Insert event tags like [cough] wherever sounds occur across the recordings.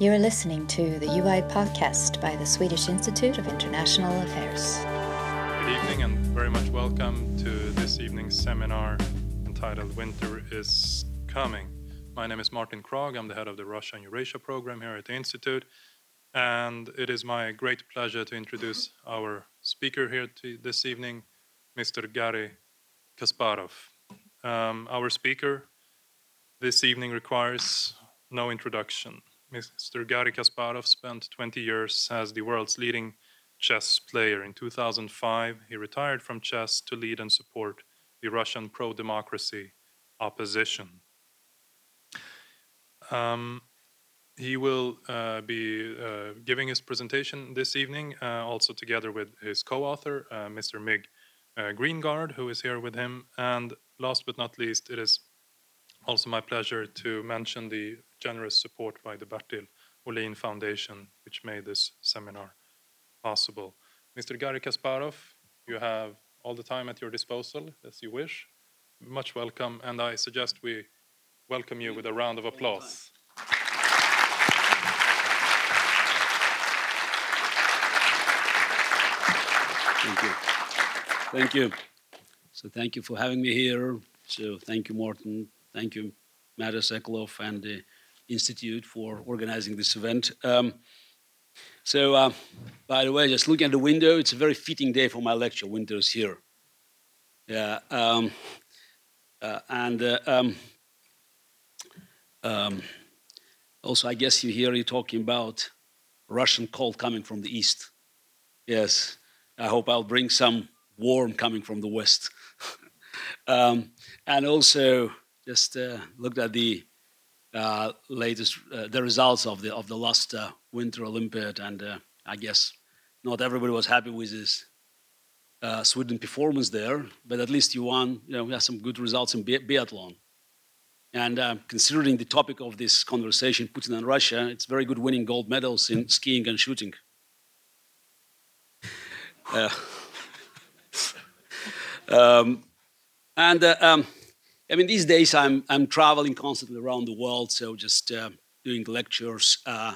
You are listening to the UI podcast by the Swedish Institute of International Affairs. Good evening and very much welcome to this evening's seminar entitled Winter is Coming. My name is Martin Kragh. I'm the head of the Russia and Eurasia program here at the Institute. And it is my great pleasure to introduce our speaker here this evening, Mr. Garry Kasparov. Um, our speaker this evening requires no introduction. Mr. Garry Kasparov spent 20 years as the world's leading chess player. In 2005, he retired from chess to lead and support the Russian pro democracy opposition. Um, he will uh, be uh, giving his presentation this evening, uh, also together with his co author, uh, Mr. Mig uh, Greengard, who is here with him. And last but not least, it is also my pleasure to mention the generous support by the Bertil Ohlin Foundation, which made this seminar possible. Mr. Garry Kasparov, you have all the time at your disposal as you wish. Much welcome, and I suggest we welcome you with a round of applause. Thank you. Thank you. So thank you for having me here. So thank you, Martin. Thank you, Matter Sokolov and Institute for organizing this event. Um, so, uh, by the way, just looking at the window, it's a very fitting day for my lecture. Winter is here. Yeah. Um, uh, and uh, um, um, also, I guess you hear you talking about Russian cold coming from the east. Yes. I hope I'll bring some warm coming from the west. [laughs] um, and also, just uh, looked at the uh, latest uh, the results of the of the last uh, Winter Olympiad, and uh, I guess not everybody was happy with his uh, Sweden performance there, but at least you won. You know, we have some good results in biathlon. And considering the topic of this conversation, Putin and Russia, it's very good winning gold medals in skiing and shooting. [sighs] [laughs] Um, and uh, um, I mean, these days I'm, I'm traveling constantly around the world, so just uh, doing lectures. Uh,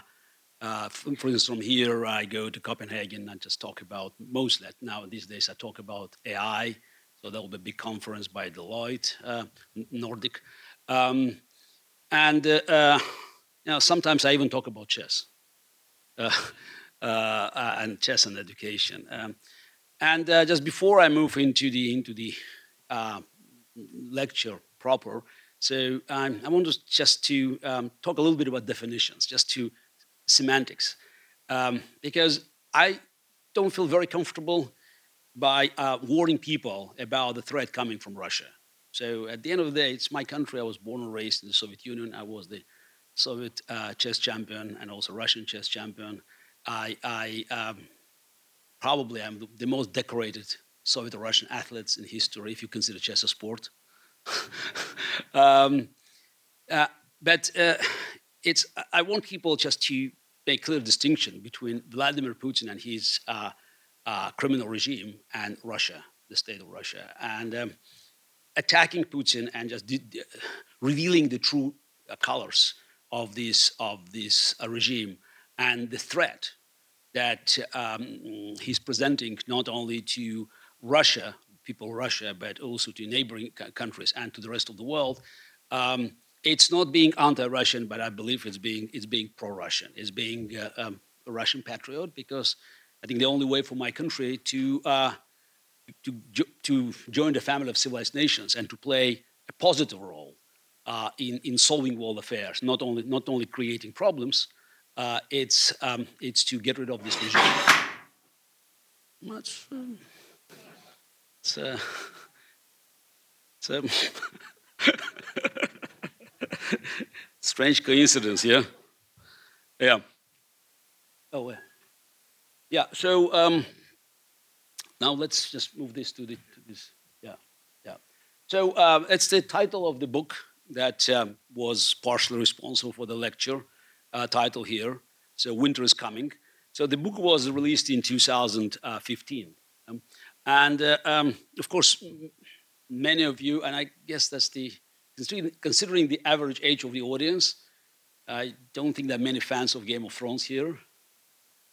uh, for, instance, from here I go to Copenhagen and just talk about mostly now these days I talk about AI. So there will be a big conference by Deloitte, uh, Nordic, um, and you know, sometimes I even talk about chess. [laughs] Uh, uh, and chess and education. Um, and uh, just before I move into the into the lecture proper, so um, I want to just to um, talk a little bit about definitions, just to semantics, um, because I don't feel very comfortable by uh, warning people about the threat coming from Russia. So at the end of the day, it's my country. I was born and raised in the Soviet Union. I was the Soviet uh, chess champion and also Russian chess champion. I, I um, probably am the most decorated Soviet Russian athletes in history, if you consider chess a sport. [laughs] um, uh, but uh, it's I want people just to make clear distinction between Vladimir Putin and his uh, uh criminal regime and Russia, the state of Russia, and um, attacking Putin and just revealing the true uh, colors of this of this uh, regime and the threat that um, he's presenting not only to Russia, people Russia, but also to neighboring countries and to the rest of the world. Um, it's not being anti-Russian, but I believe it's being it's being pro-Russian. It's being uh, um, a Russian patriot because I think the only way for my country to uh, to to join the family of civilized nations and to play a positive role uh, in in solving world affairs, not only not only creating problems, uh, it's, um, it's to get rid of this regime. Much. It's, uh, [laughs] it's a [laughs] strange coincidence, yeah? Yeah. Oh, yeah. So um, now let's just move this to, the, to this. Yeah, yeah. So uh, it's the title of the book that um, was partially responsible for the lecture uh, title here. So winter is coming. So the book was released in 2015. And uh, um, of course, many of you, and I guess that's the, considering the average age of the audience, I don't think there are many fans of Game of Thrones here.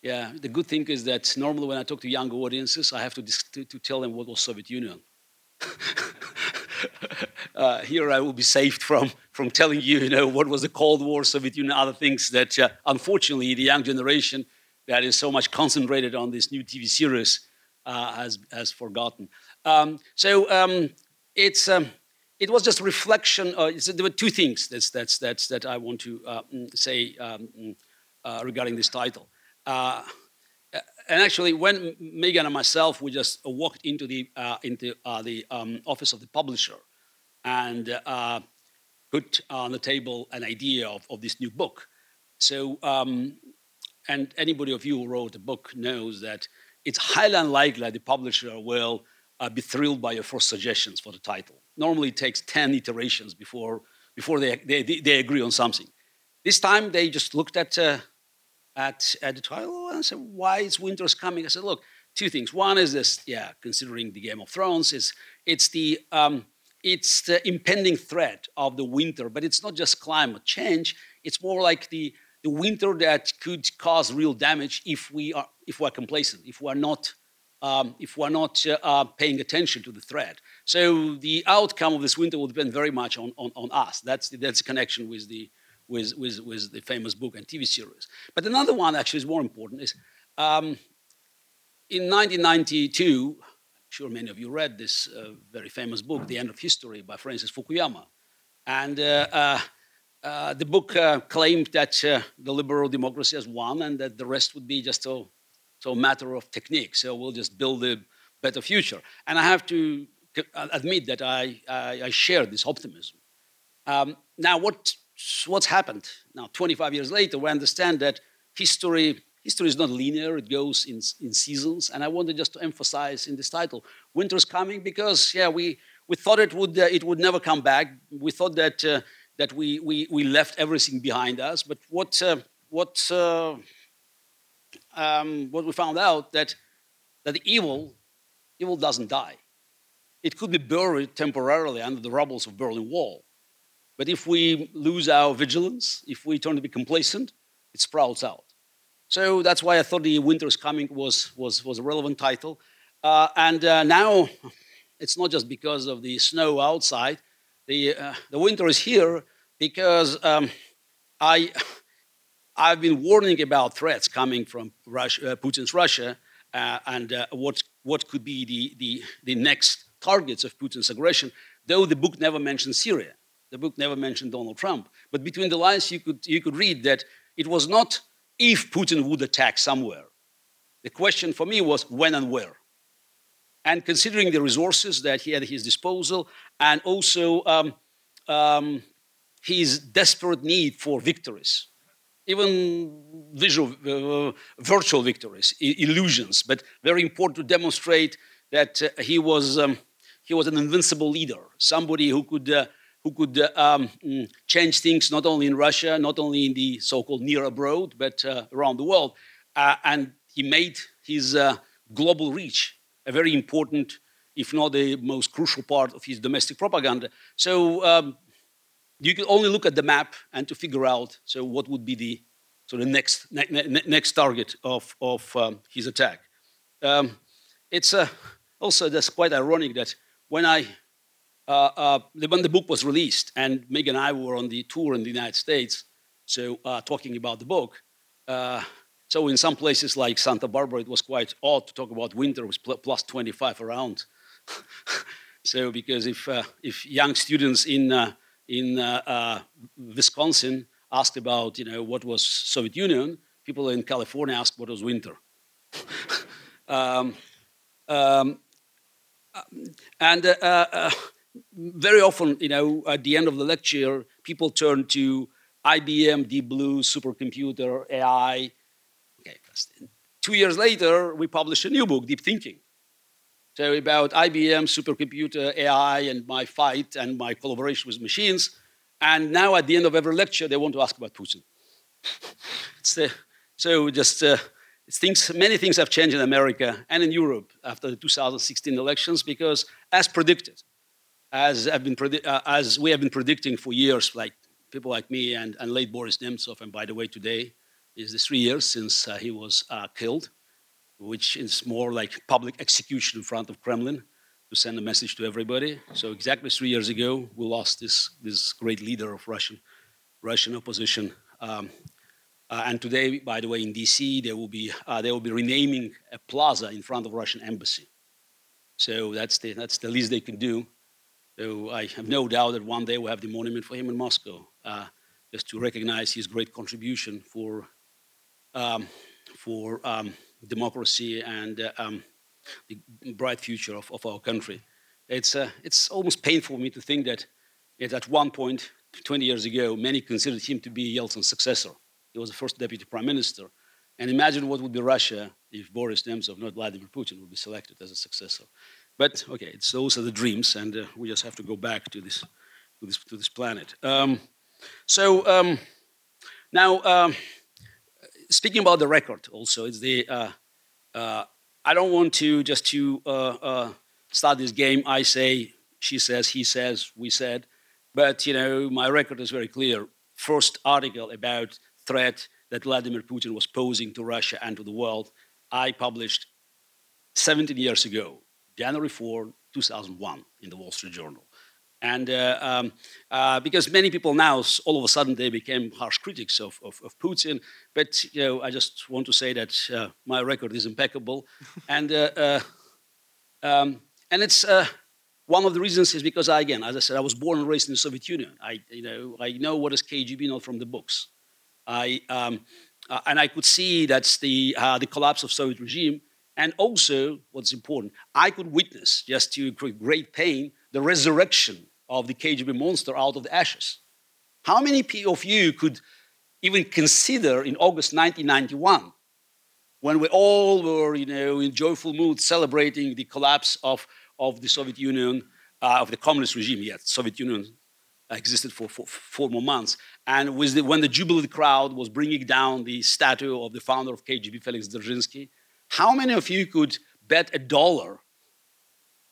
Yeah, the good thing is that normally when I talk to younger audiences, I have to, to, to tell them what was Soviet Union. [laughs] uh, here I will be saved from, from telling you, you know, what was the Cold War, Soviet Union, other things that uh, unfortunately the young generation that is so much concentrated on this new TV series uh, has, has forgotten. Um, so um, it's, um, it was just reflection. Uh, there were two things that's, that's, that's, that I want to uh, mm, say um, mm, uh, regarding this title. Uh, and actually, when Megan and myself, we just walked into the, uh, into, the um, office of the publisher and put on the table an idea of, of this new book. So, um, and anybody of you who wrote a book knows that it's highly unlikely that the publisher will uh, be thrilled by your first suggestions for the title. Normally, it takes 10 iterations before, before they, they, they agree on something. This time, they just looked at, uh, at, at the title and said, Why is Winter's coming? I said, Look, two things. One is this, yeah, considering the Game of Thrones, is it's the, um, it's the impending threat of the winter, but it's not just climate change, it's more like the, the winter that could cause real damage if we are, if we're complacent, if we're not um, if we're not uh, uh, paying attention to the threat. So the outcome of this winter will depend very much on, on, on us. That's the, that's the connection with the, with, with, with the famous book and TV series. But another one actually is more important is um, in 1992, I'm sure many of you read this uh, very famous book, The End of History by Francis Fukuyama. And uh, uh, uh the book claimed that the liberal democracy has won and that the rest would be just a so matter of technique. So we'll just build a better future. And I have to admit that I, I, I share this optimism. Um, now, what, what's happened? Now, 25 years later, we understand that history, history is not linear, it goes in, in seasons. And I wanted just to emphasize in this title winter's coming because, yeah, we, we thought it would, uh, it would never come back. We thought that, uh, that we, we, we left everything behind us. But what, uh, what uh, um, what we found out that that the evil, evil doesn't die. It could be buried temporarily under the rubbles of Berlin Wall. But if we lose our vigilance, if we turn to be complacent, it sprouts out. So that's why I thought the winter is coming was, was, was a relevant title. Uh, and uh, now it's not just because of the snow outside. The, uh, the winter is here because um, I, I've been warning about threats coming from Russia, uh, Putin's Russia uh, and uh, what, what could be the, the, the next targets of Putin's aggression, though the book never mentioned Syria. The book never mentioned Donald Trump. But between the lines, you could, you could read that it was not if Putin would attack somewhere. The question for me was when and where. And considering the resources that he had at his disposal, and also um, um, his desperate need for victories, even visual, uh, virtual victories, illusions, but very important to demonstrate that uh, he was um, he was an invincible leader, somebody who could uh, who could uh, um, change things not only in Russia, not only in the so-called near abroad, but uh, around the world, uh, and he made his global reach a very important, if not the most crucial part of his domestic propaganda. So um, you can only look at the map and to figure out so what would be the so the next ne ne next target of of um, his attack. Um, it's uh, also that's quite ironic that when I uh, uh, when the book was released and Mig and I were on the tour in the United States, so uh, talking about the book. Uh, so in some places like Santa Barbara, it was quite odd to talk about winter with plus 25 around. [laughs] so because if uh, if young students in in uh, uh, Wisconsin asked about, you know, what was Soviet Union. People in California asked what was winter. [laughs] um, um, and uh, uh, very often, you know, at the end of the lecture, people turn to IBM, Deep Blue, supercomputer, AI. Okay, two years later, we published a new book, Deep Thinking. So about IBM, supercomputer, AI, and my fight and my collaboration with machines. And now at the end of every lecture, they want to ask about Putin. [laughs] uh, so just uh, things, many things have changed in America and in Europe after the 2016 elections because as predicted, as, been uh, as we have been predicting for years, like people like me and, and late Boris Nemtsov, and by the way, today is the three years since uh, he was uh, killed, which is more like public execution in front of Kremlin to send a message to everybody. So exactly three years ago, we lost this, this great leader of Russian, Russian opposition. Um, uh, and today, by the way, in DC, they will be uh, they will be renaming a plaza in front of Russian embassy. So that's the that's the least they can do. So I have no doubt that one day we'll have the monument for him in Moscow, uh, just to recognize his great contribution for um, for um, democracy and uh, um, the bright future of, of our country. It's uh, it's almost painful for me to think that at one point, 20 years ago, many considered him to be Yeltsin's successor. He was the first deputy prime minister. And imagine what would be Russia if Boris Nemtsov, not Vladimir Putin, would be selected as a successor. But okay, it's, those are the dreams, and uh, we just have to go back to this, to this, to this planet. Um, so um, now, um, speaking about the record, also, it's the uh, uh, I don't want to just to uh, start this game. I say, she says, he says, we said, but you know, my record is very clear. First article about threat that Vladimir Putin was posing to Russia and to the world, I published 17 years ago, January 4, 2001, in the Wall Street Journal. And uh, um, uh, because many people now, all of a sudden, they became harsh critics of, of, of Putin. But you know, I just want to say that uh, my record is impeccable, [laughs] and uh, uh, um, and it's uh, one of the reasons is because I, again, as I said, I was born and raised in the Soviet Union. I you know I know what is KGB not from the books. I, um, uh, and I could see that's the, uh, the collapse of Soviet regime. And also, what's important, I could witness, just to great pain, the resurrection of the KGB monster out of the ashes. How many of you could even consider in August 1991, when we all were, you know, in joyful mood celebrating the collapse of, of the Soviet Union, uh, of the communist regime, yet Soviet Union existed for, for four more months. And the, when the jubilant crowd was bringing down the statue of the founder of KGB, Felix Dzerzhinsky, how many of you could bet a dollar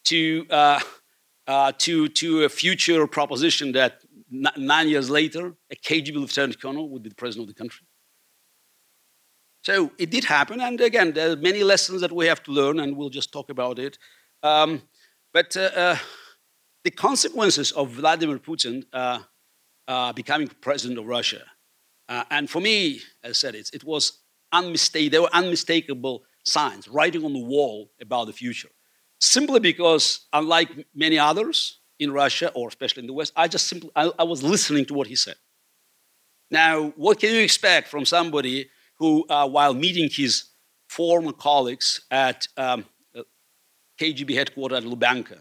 to, uh, uh, to, to a future proposition that nine years later, a KGB lieutenant colonel would be the president of the country? So it did happen, and again, there are many lessons that we have to learn, and we'll just talk about it. Um, but uh, uh the consequences of Vladimir Putin uh, uh, becoming president of Russia, uh, and for me, as I said, it, it was unmistakable. There were unmistakable signs, writing on the wall about the future. Simply because, unlike many others in Russia or especially in the West, I just simply I, I was listening to what he said. Now, what can you expect from somebody who, uh, while meeting his former colleagues at um, KGB headquarters at Lubyanka,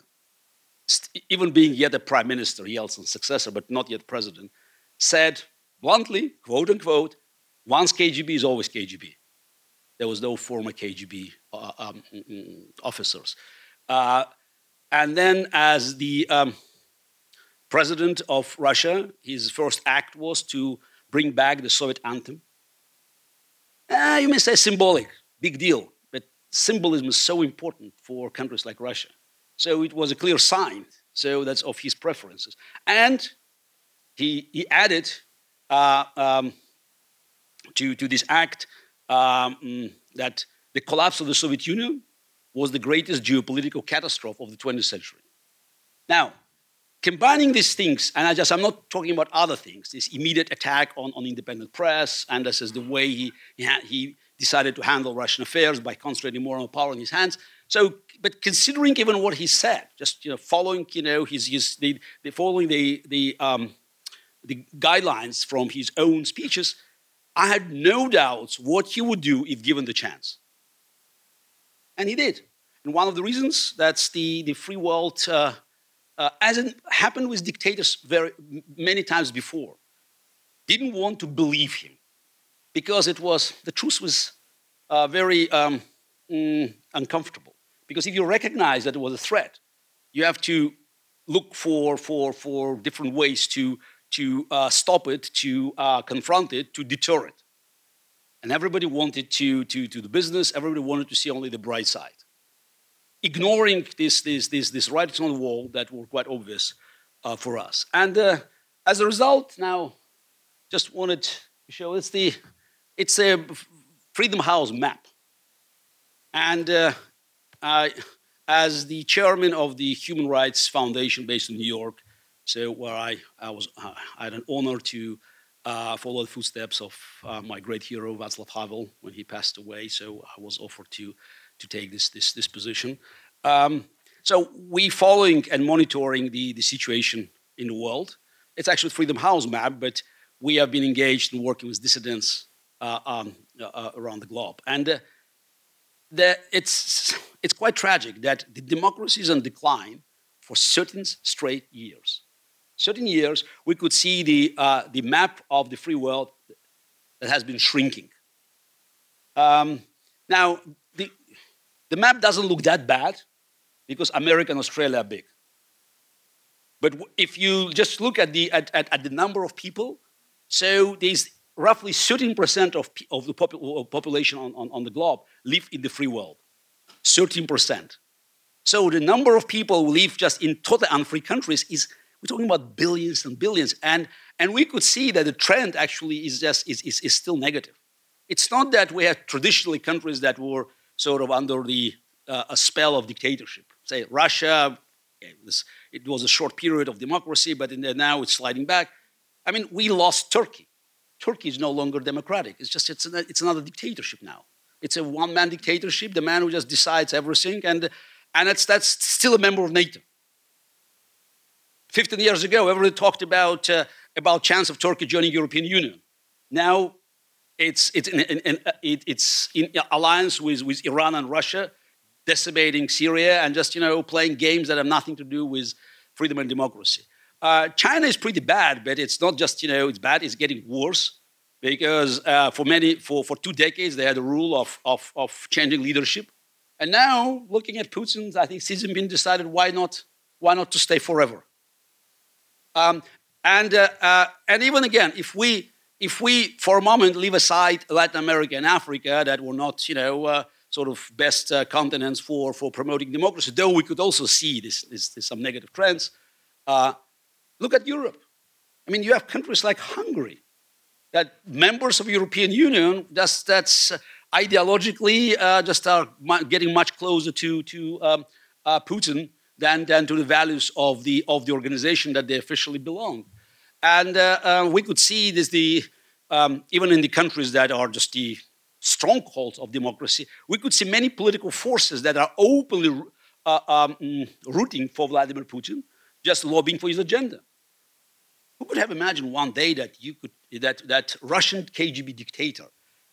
even being yet a prime minister, Yeltsin's successor, but not yet president, said bluntly, quote unquote, once KGB is always KGB. There was no former KGB uh, um, mm, mm, officers. Uh, and then, as the um, president of Russia, his first act was to bring back the Soviet anthem. Uh, you may say symbolic, big deal, but symbolism is so important for countries like Russia. So it was a clear sign. So that's of his preferences. And he, he added uh, um, to, to this act um, that the collapse of the Soviet Union was the greatest geopolitical catastrophe of the 20th century. Now, combining these things, and I just, I'm not talking about other things, this immediate attack on, on independent press, and this is the way he, he, he decided to handle Russian affairs by concentrating more on power in his hands. So, but considering even what he said, just you know, following you know his, his the, the following the the um, the guidelines from his own speeches, I had no doubts what he would do if given the chance. And he did. And one of the reasons that's the the free world, uh, uh, as it happened with dictators very many times before, didn't want to believe him because it was the truth was uh, very um, mm, uncomfortable. Because if you recognize that it was a threat, you have to look for, for, for different ways to, to uh, stop it, to uh, confront it, to deter it. And everybody wanted to, to, to the business, everybody wanted to see only the bright side. Ignoring this, this, this, this writings on the wall that were quite obvious uh, for us. And uh, as a result, now just wanted to show it's the it's a Freedom House map, and uh, I, as the chairman of the Human Rights Foundation based in New York, so where I I was uh, I had an honor to uh, follow the footsteps of uh, my great hero Václav Havel when he passed away. So I was offered to to take this this this position. Um, so we following and monitoring the the situation in the world. It's actually Freedom House map, but we have been engaged in working with dissidents uh, um, uh, uh, around the globe, and uh, the, it's it's quite tragic that the democracy is on decline for certain straight years certain years, we could see the, uh, the map of the free world that has been shrinking. Um, now, the, the map doesn't look that bad because America and Australia are big. But if you just look at the, at, at, at the number of people, so there's roughly 13% of, of the popul population on, on, on the globe live in the free world. 13%. So the number of people who live just in totally unfree countries is we're talking about billions and billions. And, and we could see that the trend actually is, just, is, is, is still negative. It's not that we had traditionally countries that were sort of under the uh, a spell of dictatorship. Say Russia, it was, it was a short period of democracy, but the, now it's sliding back. I mean, we lost Turkey. Turkey is no longer democratic. It's just it's, an, it's another dictatorship now. It's a one-man dictatorship. The man who just decides everything, and and it's that's still a member of NATO. 15 years ago, everybody talked about, uh, about chance of Turkey joining European Union. Now, it's, it's, in, in, in, it, it's in alliance with, with Iran and Russia, decimating Syria and just, you know, playing games that have nothing to do with freedom and democracy. Uh, China is pretty bad, but it's not just, you know, it's bad, it's getting worse because uh, for many, for, for two decades, they had a rule of, of, of changing leadership. And now, looking at Putin, I think Xi Jinping decided why not, why not to stay forever? Um, and, uh, uh, and even again, if we, if we for a moment leave aside Latin America and Africa that were not, you know, uh, sort of best uh, continents for, for promoting democracy, though we could also see this, this, this some negative trends, uh, look at Europe. I mean, you have countries like Hungary that members of European Union, that's, that's ideologically just are getting much closer to, to um, Putin than, than to the values of the, of the organization that they officially belong. And uh, uh, we could see this the, um, even in the countries that are just the strongholds of democracy, we could see many political forces that are openly uh, um, rooting for Vladimir Putin, just lobbying for his agenda. Who could have imagined one day that you could that that Russian KGB dictator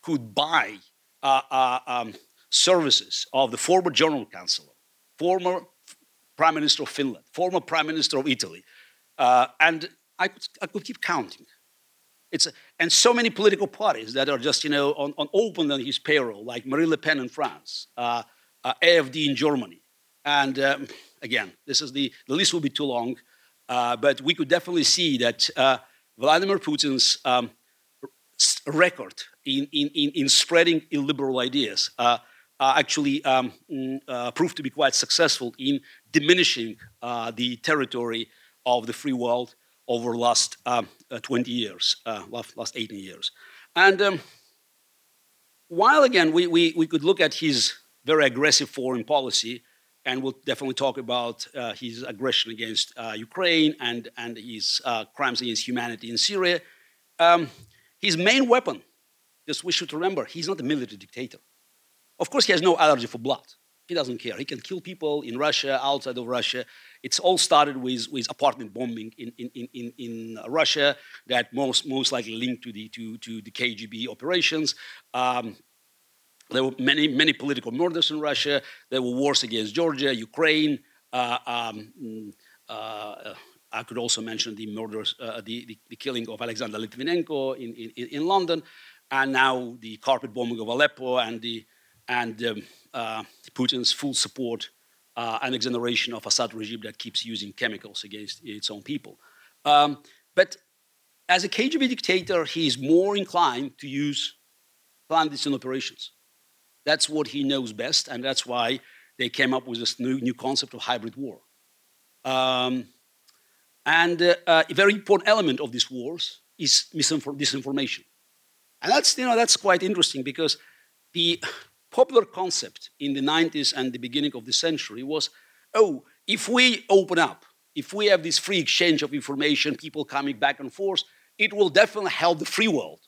could buy uh, uh, um, services of the former general counsel, former Prime Minister of Finland, former Prime Minister of Italy. Uh, and I could, I could keep counting. It's a, and so many political parties that are just, you know, on, on open on his payroll, like Marine Le Pen in France, uh, uh, AFD in Germany. And um, again, this is the, the list will be too long, uh, but we could definitely see that uh, Vladimir Putin's um, record in, in, in, in, spreading illiberal ideas uh, actually um, mm, proved to be quite successful in diminishing uh, the territory of the free world over the last um, uh, 20 years, uh, last, last 18 years. And um, while again we, we, we could look at his very aggressive foreign policy, and we'll definitely talk about uh, his aggression against Ukraine and, and his crimes against humanity in Syria, um, his main weapon, just we should remember, he's not a military dictator. Of course, he has no allergy for blood. He doesn't care. He can kill people in Russia, outside of Russia. It's all started with, with apartment bombing in, in, in, in Russia that most, most likely linked to the, to, to the KGB operations. Um, there were many, many political murders in Russia. There were wars against Georgia, Ukraine. Uh, um, mm, uh, I could also mention the murders, uh, the, the, the, killing of Alexander Litvinenko in, in, in London, and now the carpet bombing of Aleppo and the and um, uh, Putin's full support uh, and exoneration of Assad regime that keeps using chemicals against its own people. Um, but as a KGB dictator, he is more inclined to use clandestine operations. That's what he knows best, and that's why they came up with this new, new concept of hybrid war. Um, and uh, uh, a very important element of these wars is disinformation. And that's, you know, that's quite interesting because the popular concept in the 90s and the beginning of the century was, oh, if we open up, if we have this free exchange of information, people coming back and forth, it will definitely help the free world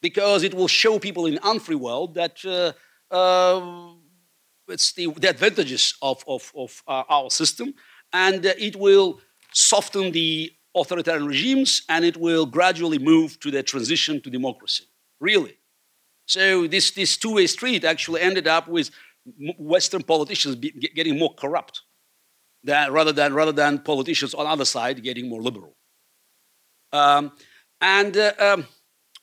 because it will show people in unfree world that uh, uh, it's the, the, advantages of, of, of uh, our system and uh, it will soften the authoritarian regimes and it will gradually move to the transition to democracy. Really. So this, this two-way street actually ended up with Western politicians getting more corrupt than, rather, than, rather than politicians on the other side getting more liberal. Um, and uh, um,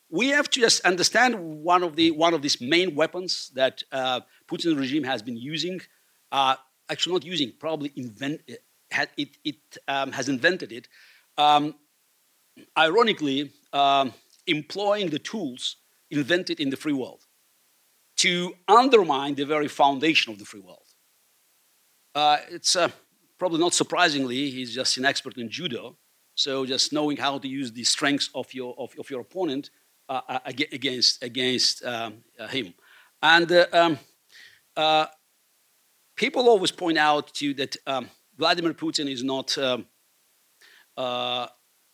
we have to just understand one of, the, one of these main weapons that uh, Putin's regime has been using, uh, actually not using, probably invent, had, it, it um, has invented it, um, ironically, um, employing the tools invented in the free world to undermine the very foundation of the free world. Uh, it's uh, probably not surprisingly, he's just an expert in judo. So just knowing how to use the strengths of your, of, of your opponent uh, uh against, against um, uh, him. And uh, um, people always point out to you that um, Vladimir Putin is not, um,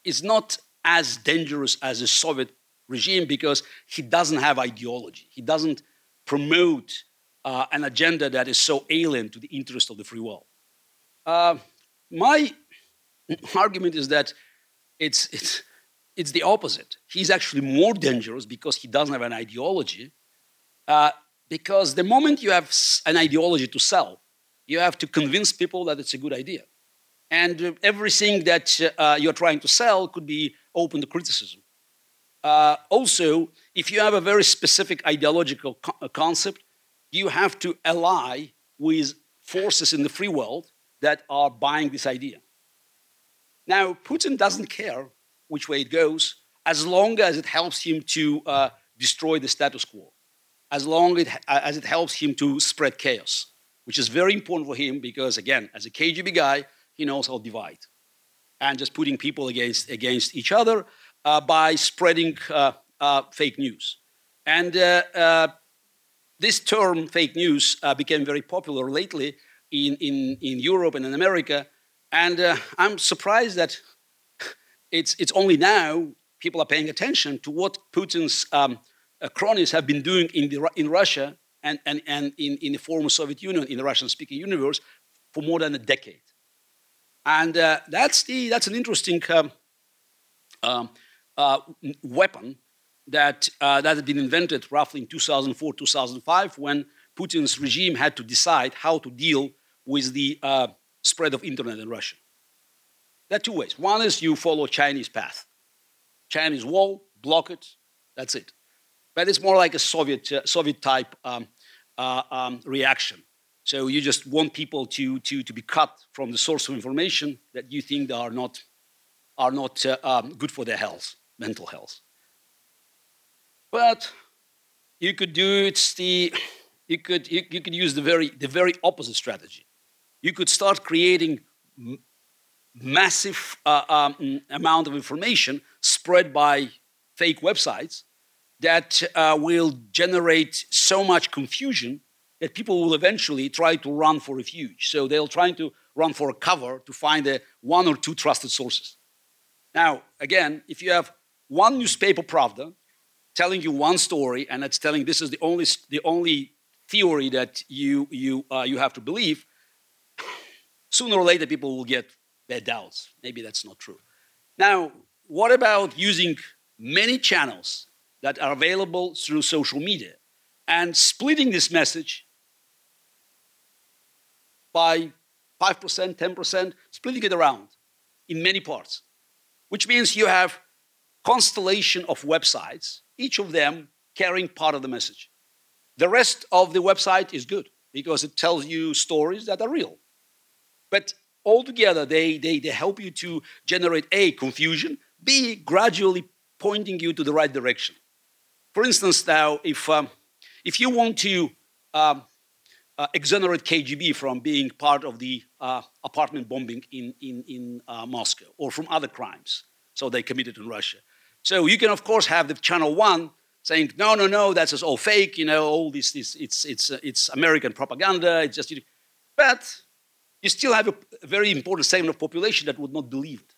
is not as dangerous as the Soviet regime because he doesn't have ideology. He doesn't promote uh, an agenda that is so alien to the interest of the free world. Uh, my [laughs] argument is that it's, it's, it's the opposite. He's actually more dangerous because he doesn't have an ideology. Uh, because the moment you have an ideology to sell, you have to convince people that it's a good idea. And uh, everything that uh, you're trying to sell could be open to criticism. Uh, also, if you have a very specific ideological co uh, concept, you have to ally with forces in the free world that are buying this idea. Now, Putin doesn't care which way it goes as long as it helps him to uh, destroy the status quo, as long it, as it helps him to spread chaos, which is very important for him because, again, as a KGB guy, he knows how to divide. And just putting people against, against each other uh, by spreading uh, uh, fake news. And uh, uh, this term, fake news, uh, became very popular lately in, in, in Europe and in America. And I'm surprised that it's, it's only now people are paying attention to what Putin's um, cronies have been doing in, the, in Russia and, and, and in, in the former Soviet Union, in the Russian speaking universe, for more than a decade. And uh, that's, the, that's an interesting um, um, uh, weapon that, uh, that had been invented roughly in 2004, 2005, when Putin's regime had to decide how to deal with the uh, spread of internet in Russia. There are two ways. One is you follow Chinese path. Chinese wall, block it, that's it. But it's more like a Soviet, uh, Soviet type um, uh, um, reaction. So you just want people to, to, to be cut from the source of information that you think are not, are not uh, um, good for their health, mental health. But you could do it the, you could, you, you could use the very, the very opposite strategy. You could start creating massive uh, um, amount of information spread by fake websites that uh, will generate so much confusion that people will eventually try to run for refuge. So they'll try to run for a cover to find a one or two trusted sources. Now, again, if you have one newspaper Pravda telling you one story and it's telling this is the only, the only theory that you, you, uh, you have to believe, sooner or later people will get their doubts. Maybe that's not true. Now, what about using many channels that are available through social media and splitting this message by 5%, 10%, splitting it around in many parts, which means you have constellation of websites, each of them carrying part of the message. The rest of the website is good because it tells you stories that are real. But altogether, they, they, they help you to generate A, confusion, B, gradually pointing you to the right direction. For instance, now, if, um, if you want to um, uh, exonerate KGB from being part of the uh, apartment bombing in, in, in uh, Moscow or from other crimes, so they committed in Russia, So you can, of course, have the channel one saying, no, no, no, that's just all fake, you know, all this, this it's, it's, uh, it's American propaganda, it's just, but you still have a, very important segment of population that would not believe it.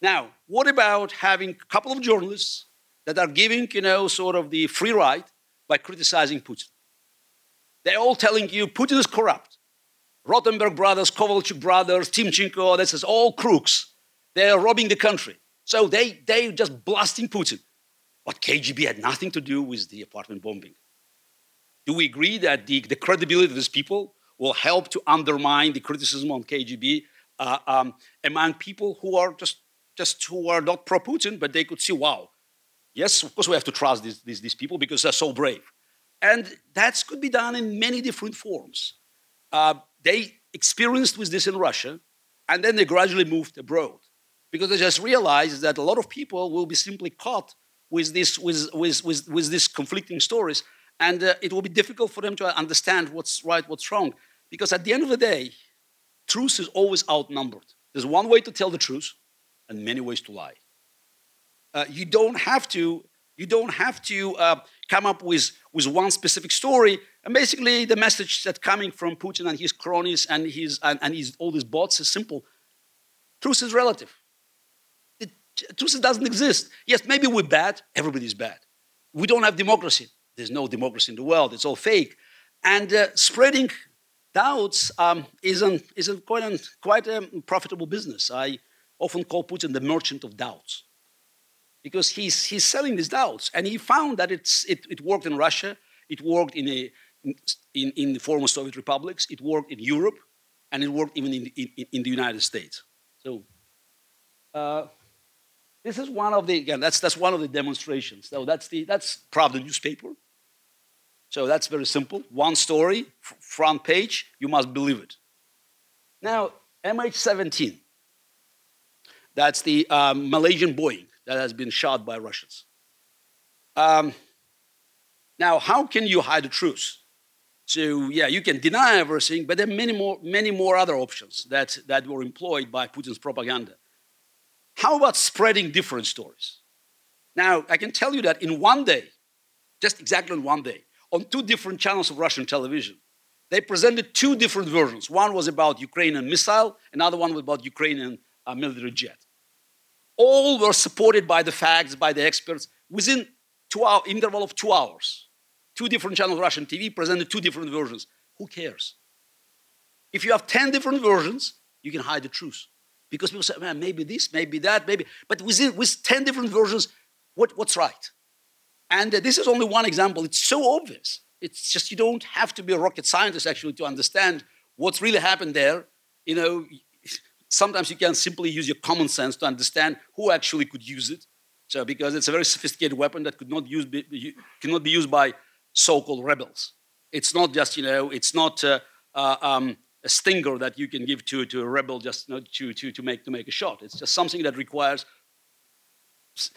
Now, what about having a couple of journalists that are giving, you know, sort of the free ride by criticizing Putin? They're all telling you Putin is corrupt. Rotenberg brothers, Kovalchuk brothers, Timchenko, this is all crooks. They're robbing the country. So they, they just blasting Putin. But KGB had nothing to do with the apartment bombing. Do we agree that the, the credibility of these people will help to undermine the criticism on KGB uh, um, among people who are just, just who are not pro-Putin, but they could see, wow, yes, of course we have to trust these, these, these people because they're so brave. And that could be done in many different forms. Uh, they experienced with this in Russia, and then they gradually moved abroad because they just realized that a lot of people will be simply caught with, this, with, with, with, with these conflicting stories, and uh, it will be difficult for them to understand what's right, what's wrong. Because at the end of the day, truth is always outnumbered. There's one way to tell the truth, and many ways to lie. Uh, you don't have to you don't have to uh, come up with, with one specific story. And basically, the message that's coming from Putin and his cronies and, his, and, and his, all these bots is simple. Truth is relative. Truth doesn't exist. Yes, maybe we're bad. Everybody's bad. We don't have democracy. There's no democracy in the world. It's all fake. And uh, spreading doubts um, is, an, is quite, quite a profitable business. I often call Putin the merchant of doubts because he's, he's selling these doubts. And he found that it's, it, it worked in Russia, it worked in, a, in, in the former Soviet republics, it worked in Europe, and it worked even in, in, in the United States. So uh, this is one of the, again, that's, that's one of the demonstrations. So that's, the, that's Pravda newspaper. So that's very simple. One story, front page, you must believe it. Now, MH17, that's the um, Malaysian Boeing that has been shot by Russians. Um, now, how can you hide the truth? So, yeah, you can deny everything, but there are many more, many more other options that, that were employed by Putin's propaganda. How about spreading different stories? Now, I can tell you that in one day, just exactly in one day, on two different channels of Russian television, they presented two different versions. One was about Ukrainian missile, another one was about Ukrainian uh, military jet all were supported by the facts, by the experts, within two hour interval of two hours. Two different channels of Russian TV presented two different versions. Who cares? If you have 10 different versions, you can hide the truth. Because people say, man, maybe this, maybe that, maybe. But within, with 10 different versions, what, what's right? And uh, this is only one example. It's so obvious. It's just you don't have to be a rocket scientist actually to understand what's really happened there. You know, [laughs] sometimes you can simply use your common sense to understand who actually could use it. So, because it's a very sophisticated weapon that could not, use, be, cannot be used by so-called rebels. It's not just, you know, it's not uh, uh, um, a stinger that you can give to, to a rebel just you know, to, to, to, make, to make a shot. It's just something that requires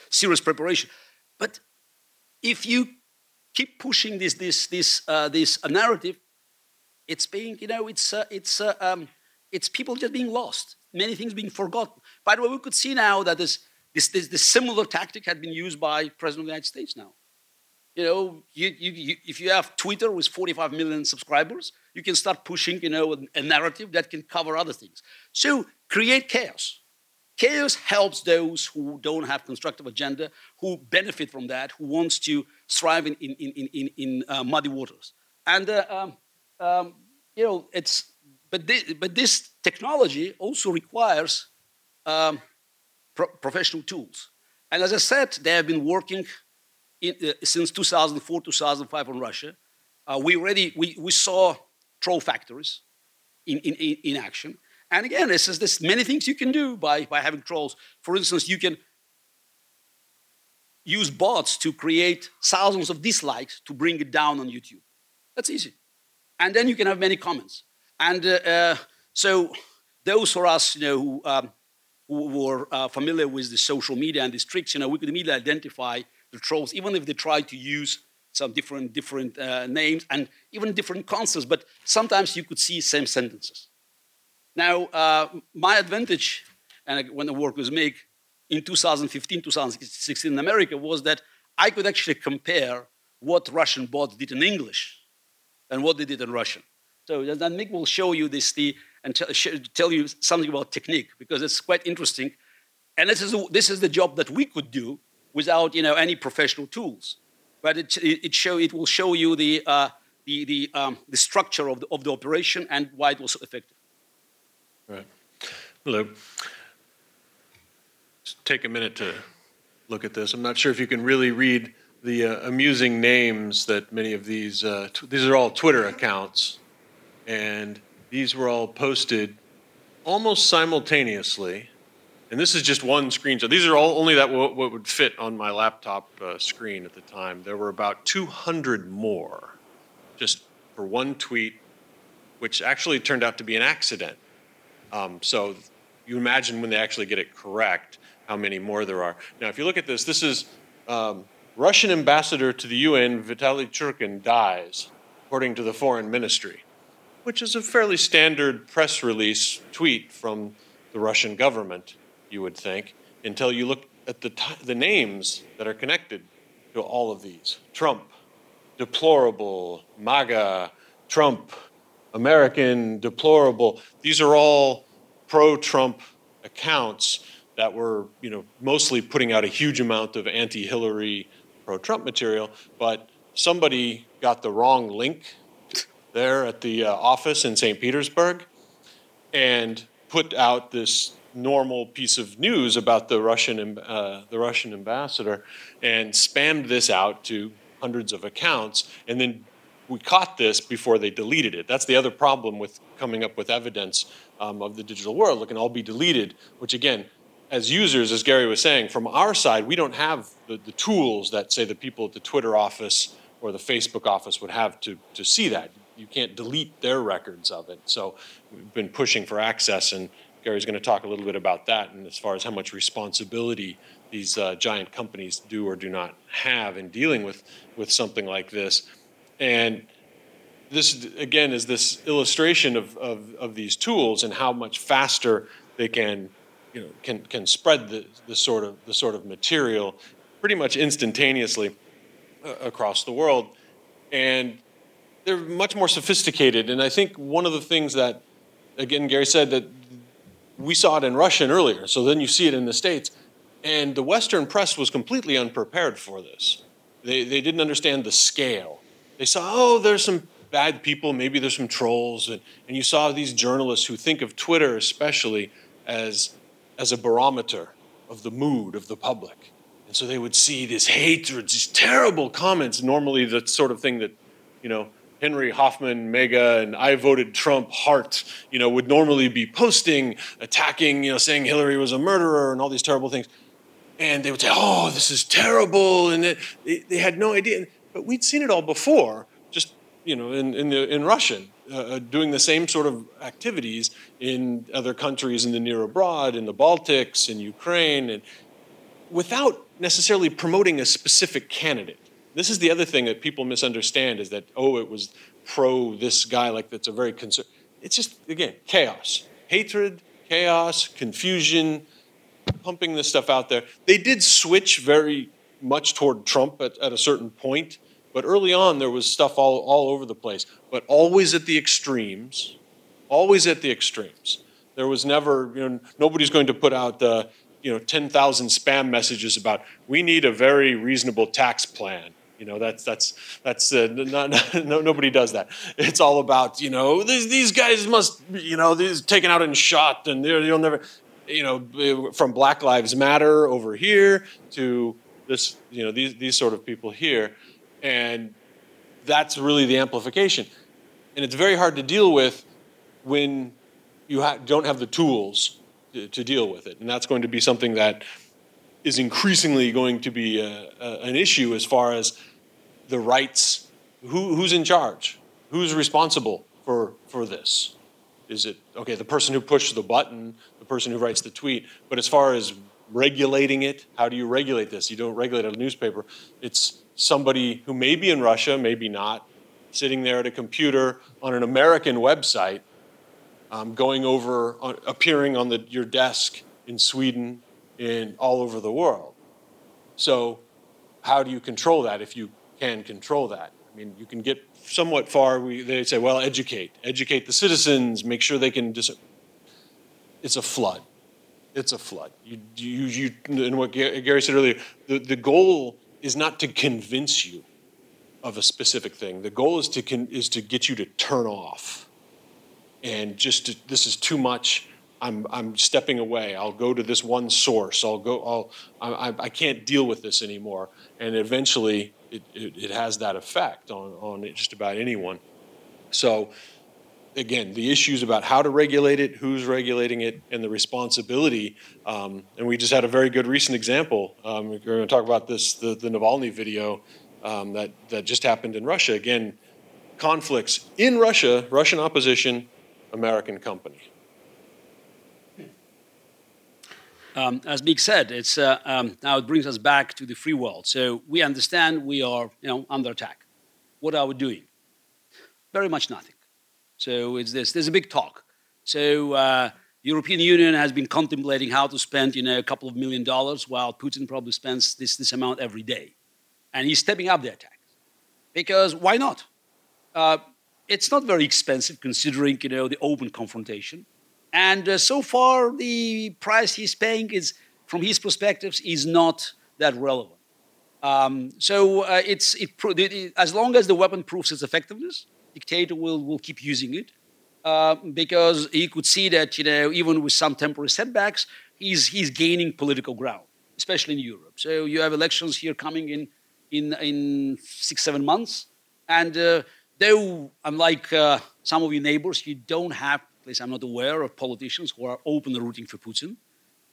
serious preparation. But if you keep pushing this, this, this, uh, this narrative, it's being, you know, it's, uh, it's, uh, um, it's people just being lost many things being forgotten. By the way, we could see now that this, this, this, this similar tactic had been used by President of the United States now. You know, you, you, you, if you have Twitter with 45 million subscribers, you can start pushing, you know, a, narrative that can cover other things. So create chaos. Chaos helps those who don't have constructive agenda, who benefit from that, who wants to thrive in, in, in, in, in uh, muddy waters. And, uh, um, um, you know, it's but, this, but this technology also requires um, pro professional tools. And as I said, they have been working in, uh, since 2004, 2005 on Russia. Uh, we already we, we saw troll factories in, in, in action. And again, this is this many things you can do by, by having trolls. For instance, you can use bots to create thousands of dislikes to bring it down on YouTube. That's easy. And then you can have many comments. And uh, uh, so those for us, you know, who, um, who were uh, familiar with the social media and the tricks, you know, we could immediately identify the trolls, even if they try to use some different different uh, names and even different concepts, but sometimes you could see same sentences. Now, uh, my advantage, and when the work was made, in 2015, 2016 in America was that I could actually compare what Russian bots did in English and what they did in Russian. So then Mig will show you this the, and tell you something about technique because it's quite interesting. And this is, this is the job that we could do without you know, any professional tools. But it, it, show, it will show you the, uh, the, the, um, the structure of the, of the operation and why it was so effective. Right. Hello. Just take a minute to look at this. I'm not sure if you can really read the uh, amusing names that many of these, uh, these are all Twitter accounts, and these were all posted almost simultaneously. And this is just one screenshot. These are all only that what, what would fit on my laptop uh, screen at the time. There were about 200 more just for one tweet, which actually turned out to be an accident. Um, so you imagine when they actually get it correct how many more there are. Now, if you look at this, this is um, Russian ambassador to the UN, Vitaly Churkin, dies, according to the foreign ministry, which is a fairly standard press release tweet from the Russian government, you would think, until you look at the, the names that are connected to all of these. Trump, deplorable, MAGA, Trump, American, deplorable. These are all pro-Trump accounts that were, you know, mostly putting out a huge amount of anti-Hillary, pro-Trump material, but somebody got the wrong link there at the uh, office in St. Petersburg and put out this normal piece of news about the Russian, uh, the Russian ambassador and spammed this out to hundreds of accounts and then we caught this before they deleted it. That's the other problem with coming up with evidence um, of the digital world. It can all be deleted, which again, as users, as Garry was saying, from our side, we don't have the, the tools that, say, the people at the Twitter office or the Facebook office would have to, to see that. You can't delete their records of it. So we've been pushing for access, and Garry's going to talk a little bit about that and as far as how much responsibility these uh, giant companies do or do not have in dealing with, with something like this. And this, again, is this illustration of, of, of these tools and how much faster they can you know, can, can spread the, the, sort of, the sort of material pretty much instantaneously uh, across the world. And they're much more sophisticated. And I think one of the things that, again, Gary said that we saw it in Russian earlier, so then you see it in the States. And the Western press was completely unprepared for this. They, they didn't understand the scale. They saw, oh, there's some bad people, maybe there's some trolls. And, and you saw these journalists who think of Twitter especially as as a barometer of the mood of the public. And so they would see this hatred, these terrible comments, normally the sort of thing that, you know, Henry Hoffman, MAGA and I voted Trump, Hart, you know, would normally be posting, attacking, you know, saying Hillary was a murderer and all these terrible things. And they would say, oh, this is terrible. And it, they, they had no idea. But we'd seen it all before, just, you know, in, in, the, in Russian. Uh, uh, doing the same sort of activities in other countries in the near abroad, in the Baltics, in Ukraine, and without necessarily promoting a specific candidate. This is the other thing that people misunderstand is that, oh, it was pro this guy, like that's a very concern. It's just, again, chaos. Hatred, chaos, confusion, pumping this stuff out there. They did switch very much toward Trump at, at a certain point but early on, there was stuff all, all over the place, but always at the extremes, always at the extremes. There was never, you know, nobody's going to put out, uh, you know, 10,000 spam messages about, we need a very reasonable tax plan. You know, that's, that's, that's, uh, not, [laughs] no, nobody does that. It's all about, you know, these, these guys must, you know, these taken out and shot and you'll never, you know, from Black Lives Matter over here to this, you know, these, these sort of people here. And that's really the amplification. And it's very hard to deal with when you ha don't have the tools to, to, deal with it. And that's going to be something that is increasingly going to be a, a, an issue as far as the rights. Who, who's in charge? Who's responsible for, for this? Is it, okay, the person who pushed the button, the person who writes the tweet, but as far as regulating it, how do you regulate this? You don't regulate a newspaper. It's somebody who may be in Russia, maybe not, sitting there at a computer on an American website, um, going over, uh, appearing on the, your desk in Sweden, in all over the world. So how do you control that if you can control that? I mean, you can get somewhat far. We, they say, well, educate, educate the citizens, make sure they can. Dis- it's a flood. It's a flood. You, you, you, and what Garry said earlier, the, the goal is not to convince you of a specific thing. The goal is to con, is to get you to turn off, and just to, this is too much. I'm I'm stepping away. I'll go to this one source. I'll go. I'll I, I can't deal with this anymore. And eventually, it, it, it has that effect on on just about anyone. So again, the issues about how to regulate it, who's regulating it, and the responsibility. Um, and we just had a very good recent example. Um, we're going to talk about this, the, the Navalny video um, that, that just happened in Russia. Again, conflicts in Russia, Russian opposition, American company. Um, as Mig said, it's, uh, um, now it brings us back to the free world. So we understand we are you know, under attack. What are we doing? Very much nothing. So it's this. There's a big talk. So uh, European Union has been contemplating how to spend, you know, a couple of million dollars, while Putin probably spends this, this amount every day, and he's stepping up the attacks because why not? Uh, it's not very expensive considering, you know, the open confrontation, and uh, so far the price he's paying is, from his perspectives, is not that relevant. Um, so uh, it's it, it, as long as the weapon proves its effectiveness, dictator will, will keep using it uh, because he could see that, you know, even with some temporary setbacks, he's, he's gaining political ground, especially in Europe. So you have elections here coming in in, in six, seven months. And uh, though, unlike uh, some of your neighbors, you don't have, at least I'm not aware of politicians who are openly rooting for Putin.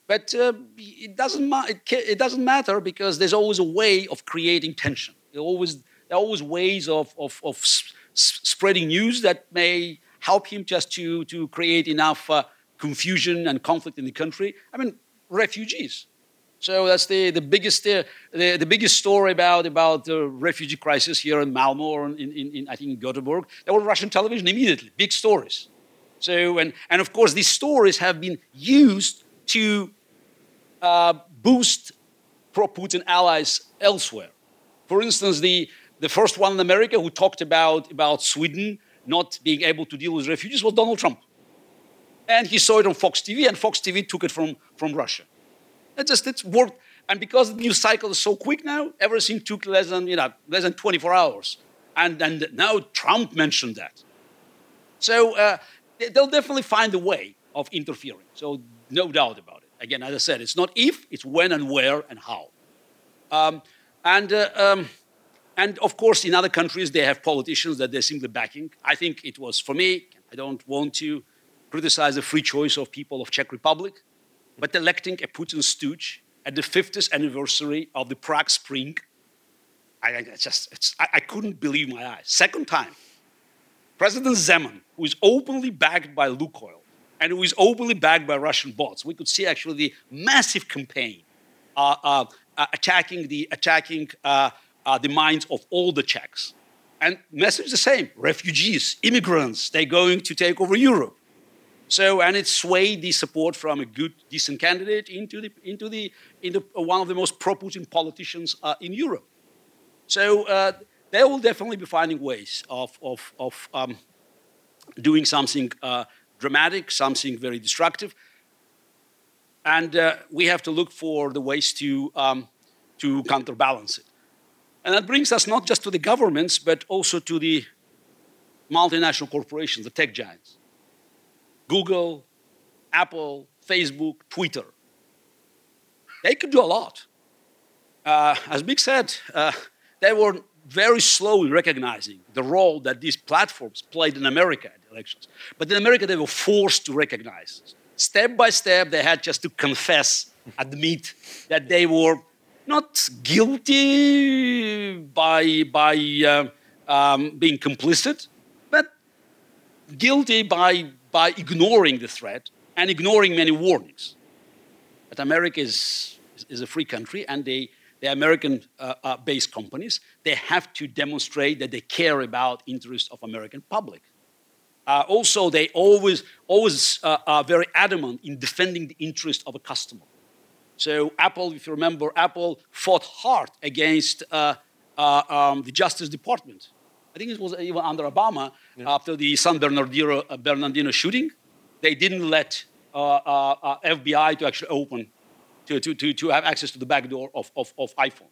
But uh, it, doesn't ma- it, it, doesn't matter because there's always a way of creating tension. There are always, there are always ways of, of, of spreading news that may help him just to, to create enough uh, confusion and conflict in the country. I mean, refugees. So that's the, the, biggest, uh, the, the biggest story about, about the refugee crisis here in Malmo or in, in, in, I think, in Gothenburg. There were Russian television immediately, big stories. So, and, and of course, these stories have been used to uh, boost pro Putin allies elsewhere. For instance, the, the first one in America who talked about, about Sweden not being able to deal with refugees was Donald Trump. And he saw it on Fox TV, and Fox TV took it from, from Russia. It just it's worked. And because the news cycle is so quick now, everything took less than, you know, less than 24 hours. And, and now Trump mentioned that. So uh, they'll definitely find a way of interfering. So no doubt about it. Again, as I said, it's not if, it's when and where and how. Um, and uh, um, and of course, in other countries, they have politicians that they're simply backing. I think it was, for me, I don't want to criticize the free choice of people of Czech Republic, but electing a Putin stooge at the 50th anniversary of the Prague Spring, I, just, I, I couldn't believe my eyes. Second time, President Zeman, who is openly backed by Lukoil and who is openly backed by Russian bots, we could see actually the massive campaign uh, uh, uh attacking the attacking uh, uh, the minds of all the Czechs. And message the same: refugees, immigrants, they're going to take over Europe. So, and it swayed the support from a good, decent candidate into the into the into one of the most pro-Putin politicians uh, in Europe. So, they will definitely be finding ways of of of um, doing something uh, dramatic, something very destructive. And uh, we have to look for the ways to um, to counterbalance it. And that brings us not just to the governments, but also to the multinational corporations, the tech giants Google, Apple, Facebook, Twitter. They could do a lot. Uh, as Mig said, uh, they were very slowly recognizing the role that these platforms played in America at elections. But in America, they were forced to recognize. Step by step, they had just to confess, admit that they were not guilty by, by uh, um, being complicit, but guilty by, by ignoring the threat and ignoring many warnings. But America is, is a free country, and they, the American uh, uh, based companies, they have to demonstrate that they care about interests of American public. Uh, also, they always, always uh, are very adamant in defending the interest of a customer. So Apple, if you remember, Apple fought hard against uh, uh, um, the Justice Department. I think it was even under Obama yeah. after the San Bernardino, uh, Bernardino shooting. They didn't let uh, FBI to actually open, to, to, to, to have access to the back door of, of, of iPhone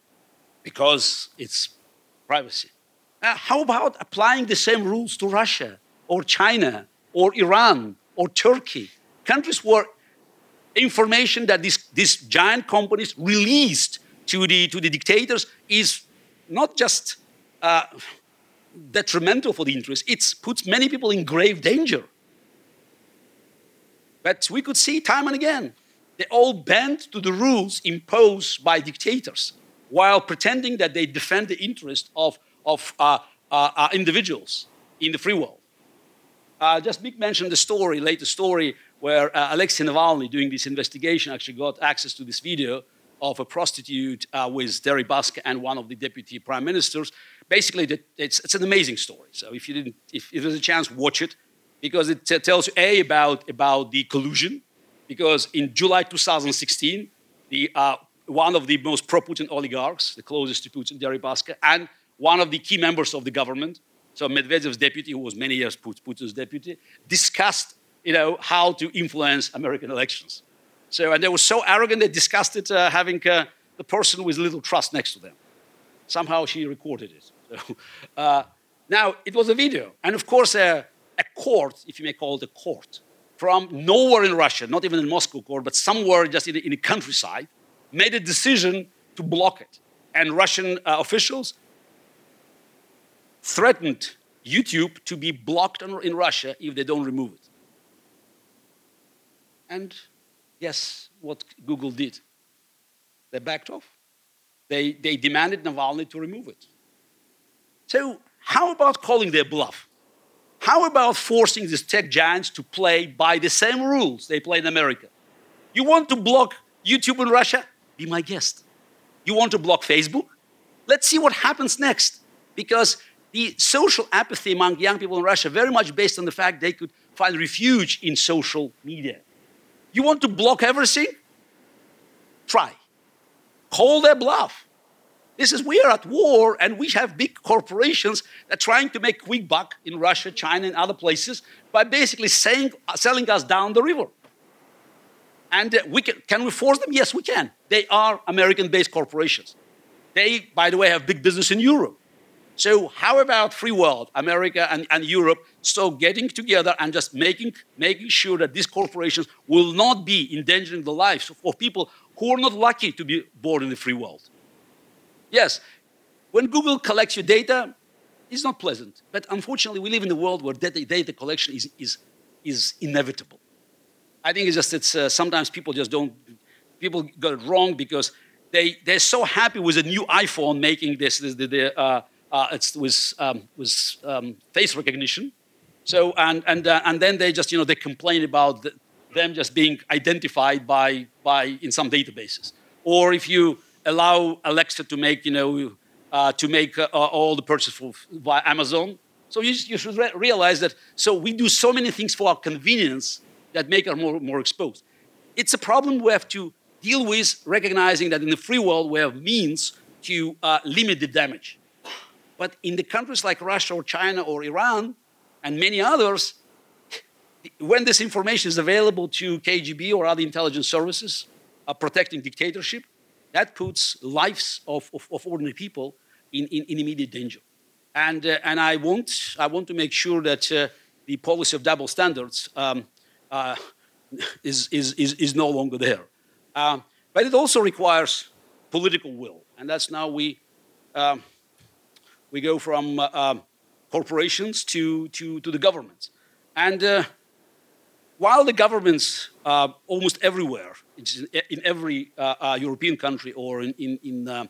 because it's privacy. how about applying the same rules to Russia or China or Iran or Turkey? Countries where information that these, these giant companies released to the, to the dictators is not just uh, detrimental for the interest, it puts many people in grave danger. But we could see time and again, they all bend to the rules imposed by dictators while pretending that they defend the interest of, of uh, uh, uh individuals in the free world. Uh, just Mig mention the story, latest story where uh, Alexei Navalny, doing this investigation, actually got access to this video of a prostitute with Deripaska and one of the deputy prime ministers. Basically, it's, it's, an amazing story. So if you didn't, if, if there's a chance, watch it because it tells you a about about the collusion. Because in July 2016, the uh, one of the most pro-Putin oligarchs, the closest to Putin, Deripaska, and one of the key members of the government, so Medvedev's deputy, who was many years Putin's deputy, discussed you know, how to influence American elections. So, and they were so arrogant, they discussed it uh, having uh, the person with little trust next to them. Somehow she recorded it. So, [laughs] uh, now, it was a video. And of course, uh, a court, if you may call it a court, from nowhere in Russia, not even in Moscow court, but somewhere just in in the countryside, made a decision to block it. And Russian uh, officials threatened YouTube to be blocked in Russia if they don't remove it. And guess what Google did? They backed off. They, they demanded Navalny to remove it. So, how about calling their bluff? How about forcing these tech giants to play by the same rules they play in America? You want to block YouTube in Russia? Be my guest. You want to block Facebook? Let's see what happens next. Because the social apathy among young people in Russia very much based on the fact they could find refuge in social media. You want to block everything? Try. Call their bluff. This is we are at war and we have big corporations that are trying to make quick buck in Russia, China, and other places by basically saying, selling us down the river. And uh, we can, can we force them? Yes, we can. They are American-based corporations. They, by the way, have big business in Europe. So how about free world, America and, and Europe, so getting together and just making, making sure that these corporations will not be endangering the lives of people who are not lucky to be born in the free world. Yes, when Google collects your data, it's not pleasant. But unfortunately, we live in a world where data, data collection is, is, is inevitable. I think it's just it's uh, sometimes people just don't, people got it wrong because they, they're so happy with a new iPhone making this, this the, the, uh, uh, it's with um, was um, face recognition. So, and, and, uh, and then they just, you know, they complain about the, them just being identified by, by, in some databases. Or if you allow Alexa to make, you know, uh, to make uh, all the purchases via Amazon, so you, you should re realize that, so we do so many things for our convenience that make us more, more exposed. It's a problem we have to deal with, recognizing that in the free world we have means to uh, limit the damage. But in the countries like Russia or China or Iran and many others, when this information is available to KGB or other intelligence services uh, protecting dictatorship, that puts lives of, of, of ordinary people in, in, in, immediate danger. And, uh, and I, want, I want to make sure that uh, the policy of double standards um, uh, is, is, is, is no longer there. Um, but it also requires political will. And that's now we, um, we go from uh, um, corporations to, to, to the governments. And uh, while the governments uh, almost everywhere, in every uh, uh, European country or in, in, in uh,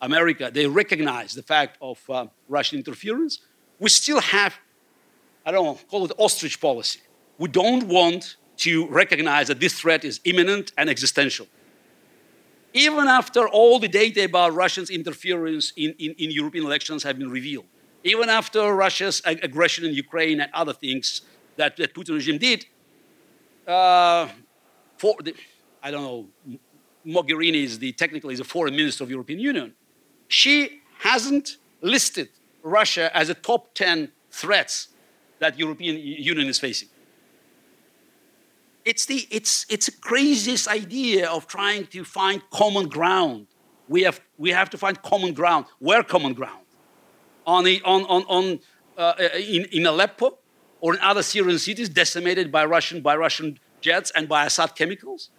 America, they recognize the fact of Russian interference, we still have, I don't know, call it ostrich policy. We don't want to recognize that this threat is imminent and existential even after all the data about Russia's interference in, in, in European elections have been revealed, even after Russia's ag aggression in Ukraine and other things that the Putin regime did, uh, for the, I don't know, Mogherini is the technically is the foreign minister of European Union. She hasn't listed Russia as a top 10 threats that European Union is facing. It's the it's it's a craziest idea of trying to find common ground. We have we have to find common ground. Where common ground? On the, on on on uh, in, in Aleppo or in other Syrian cities decimated by Russian by Russian jets and by Assad chemicals.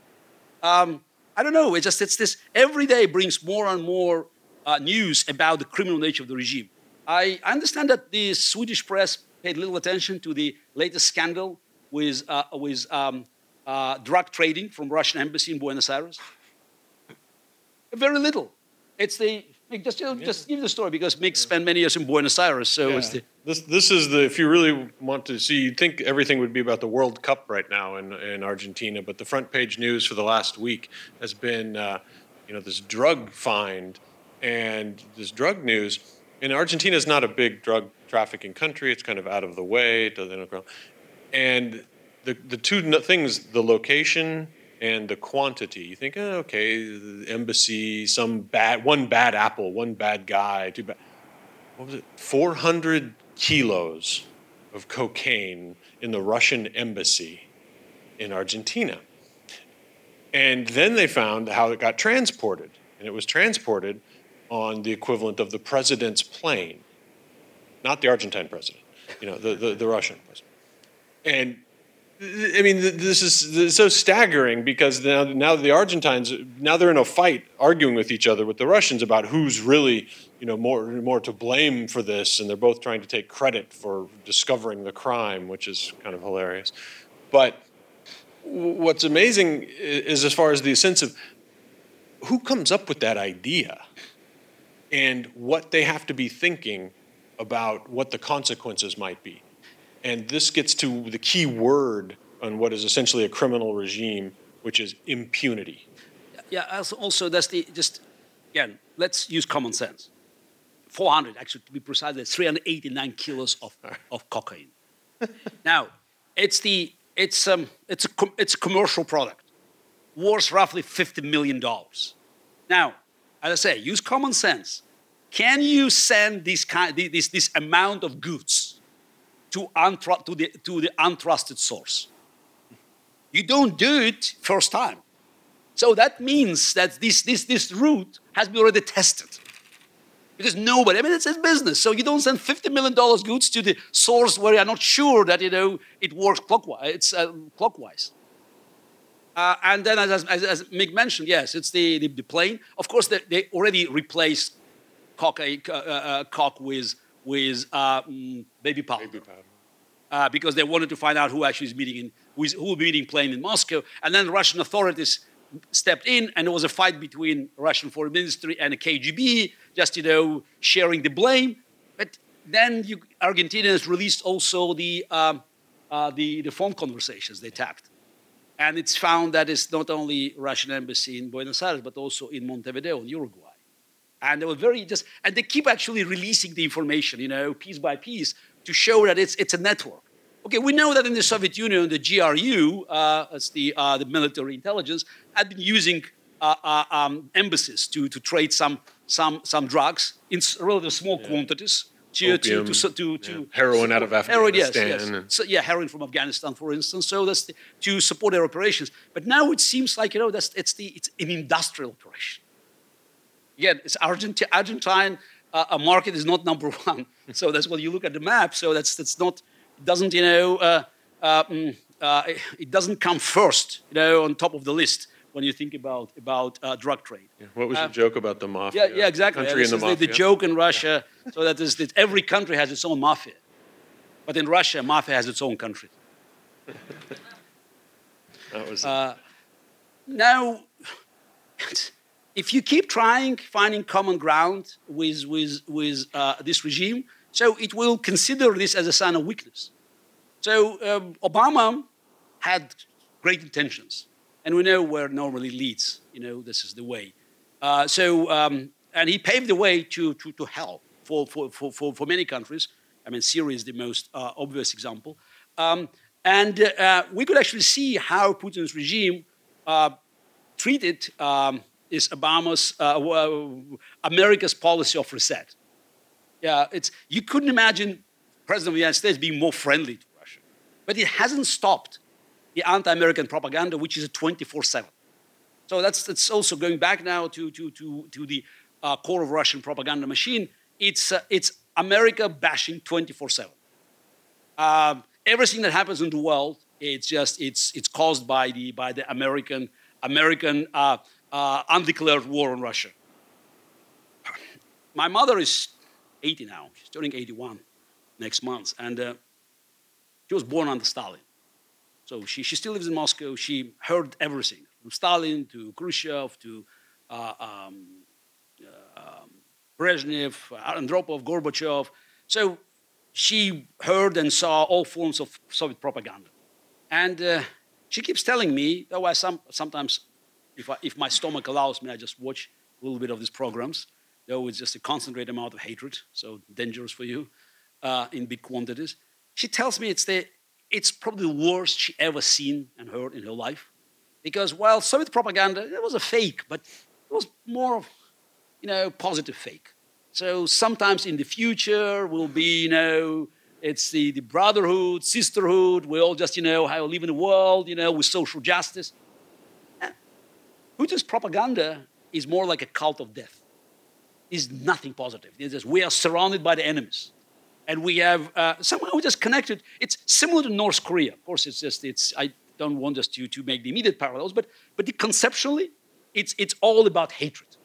Um, I don't know. It's just it's this every day brings more and more uh, news about the criminal nature of the regime. I understand that the Swedish press paid little attention to the latest scandal with, uh, with um, uh, drug trading from Russian embassy in Buenos Aires. Very little. It's the just just give the story because Mig spent many years in Buenos Aires, so Yeah. it's the This, this is the, if you really want to see, you'd think everything would be about the World Cup right now in, in Argentina, but the front page news for the last week has been, uh, you know, this drug find and this drug news. And Argentina is not a big drug trafficking country. It's kind of out of the way. It doesn't grow. And the, the two things, the location and the quantity, you think, oh, okay, the embassy, some bad, one bad apple, one bad guy, two bad what was it, 400 kilos of cocaine in the Russian embassy in Argentina. And then they found how it got transported. And it was transported on the equivalent of the president's plane, not the Argentine president, you know, the, the, the Russian president. And I mean, this is, this is so staggering because now, now the Argentines, now they're in a fight arguing with each other with the Russians about who's really, you know, more, more to blame for this. And they're both trying to take credit for discovering the crime, which is kind of hilarious. But what's amazing is as far as the sense of who comes up with that idea and what they have to be thinking about what the consequences might be. And this gets to the key word on what is essentially a criminal regime, which is impunity. Yeah, also, that's the just again. Let's use common sense. 400, actually, to be precise, 389 kilos of, [laughs] of cocaine. now, it's the it's um it's a com- it's a commercial product, worth roughly 50 million dollars. Now, as I say, use common sense. Can you send this kind this this amount of goods to to the to the untrusted source? You don't do it first time. So that means that this, this, this route has been already tested. Because nobody, I mean, it's a business. So you don't send $50 million goods to the source where you're not sure that, you know, it works clockwise. It's uh, clockwise. Uh, and then, as, as, as Mig mentioned, yes, it's the, the, the plane. Of course, they, they already replaced cock, uh, uh, cock with, with uh, mm, baby powder uh, because they wanted to find out who actually is meeting in who, is, who will be meeting plane in Moscow. And then Russian authorities stepped in, and there was a fight between Russian foreign ministry and the KGB, just you know sharing the blame. But then you, Argentinians released also the, um, uh, the the phone conversations they tapped, and it's found that it's not only Russian embassy in Buenos Aires but also in Montevideo in Uruguay and they were very just and they keep actually releasing the information you know piece by piece to show that it's it's a network okay we know that in the soviet union the gru uh, as the uh, the military intelligence had been using uh, uh, um, embassies to to trade some some some drugs in relatively small quantities to, to, Opium, to, so- to, yeah. to Heroin out of Heroin, yes, yes. Afghanistan So, yeah, heroin from Afghanistan, for instance. So that's the, to support their operations. But now it seems like you know that's it's the it's an industrial operation. Again, it's Argentine. Argentine uh, a market is not number [laughs] one. so that's when you look at the map. So that's that's not doesn't you know uh, uh, mm, uh, it- doesn't come first you know on top of the list when you think about about uh, drug trade. What was Uh, your joke about the mafia? Yeah, yeah, exactly. Country in the is the, mafia. the joke in Russia. so that is that every country has its own mafia, but in Russia, mafia has its own country. [laughs] That was Uh, Now, [laughs] if you keep trying, finding common ground with, with, with uh, this regime, so it will consider this as a sign of weakness. So um, Obama had great intentions, and we know where normally leads. You know, this is the way. Uh, so, um, and he paved the way to, to, to hell for, for, for, for, for many countries. I mean, Syria is the most uh, obvious example. Um, and uh, we could actually see how Putin's regime uh, treated um, is Obama's, uh, America's policy of reset. Yeah, it's, you couldn't imagine President of the United States being more friendly to Russia. But it hasn't stopped the anti-American propaganda, which is 24-7. So that's, that's also going back now to, to, to, to the uh, core of Russian propaganda machine. It's, uh, it's America bashing 24-7. Um, everything that happens in the world, it's just, it's, it's caused by the, by the American, American uh, uh, undeclared war on Russia. My mother is 80 now. She's turning 81 next month. And uh, she was born under Stalin. So she, she still lives in Moscow. She heard everything from Stalin to Khrushchev to uh, um, uh, Brezhnev, Andropov, Gorbachev. So she heard and saw all forms of Soviet propaganda. And uh, she keeps telling me, though I some, sometimes, if, I, if my stomach allows me, I just watch a little bit of these programs, though it's just a concentrated amount of hatred, so dangerous for you uh, in big quantities. She tells me it's, the, it's probably the worst she ever seen and heard in her life. Because while Soviet propaganda, it was a fake, but it was more of, you know, positive fake. So sometimes in the future will be, you know, it's the, the brotherhood, sisterhood. We all just, you know, how live in the world, you know, with social justice. Putin's propaganda is more like a cult of death. It's nothing positive. It's just, we are surrounded by the enemies. And we have uh, somehow just connected. It's similar to North Korea. Of course, it's just, it's, I don't want us to, to make the immediate parallels, but, but the, conceptually, it's, it's all about hatred.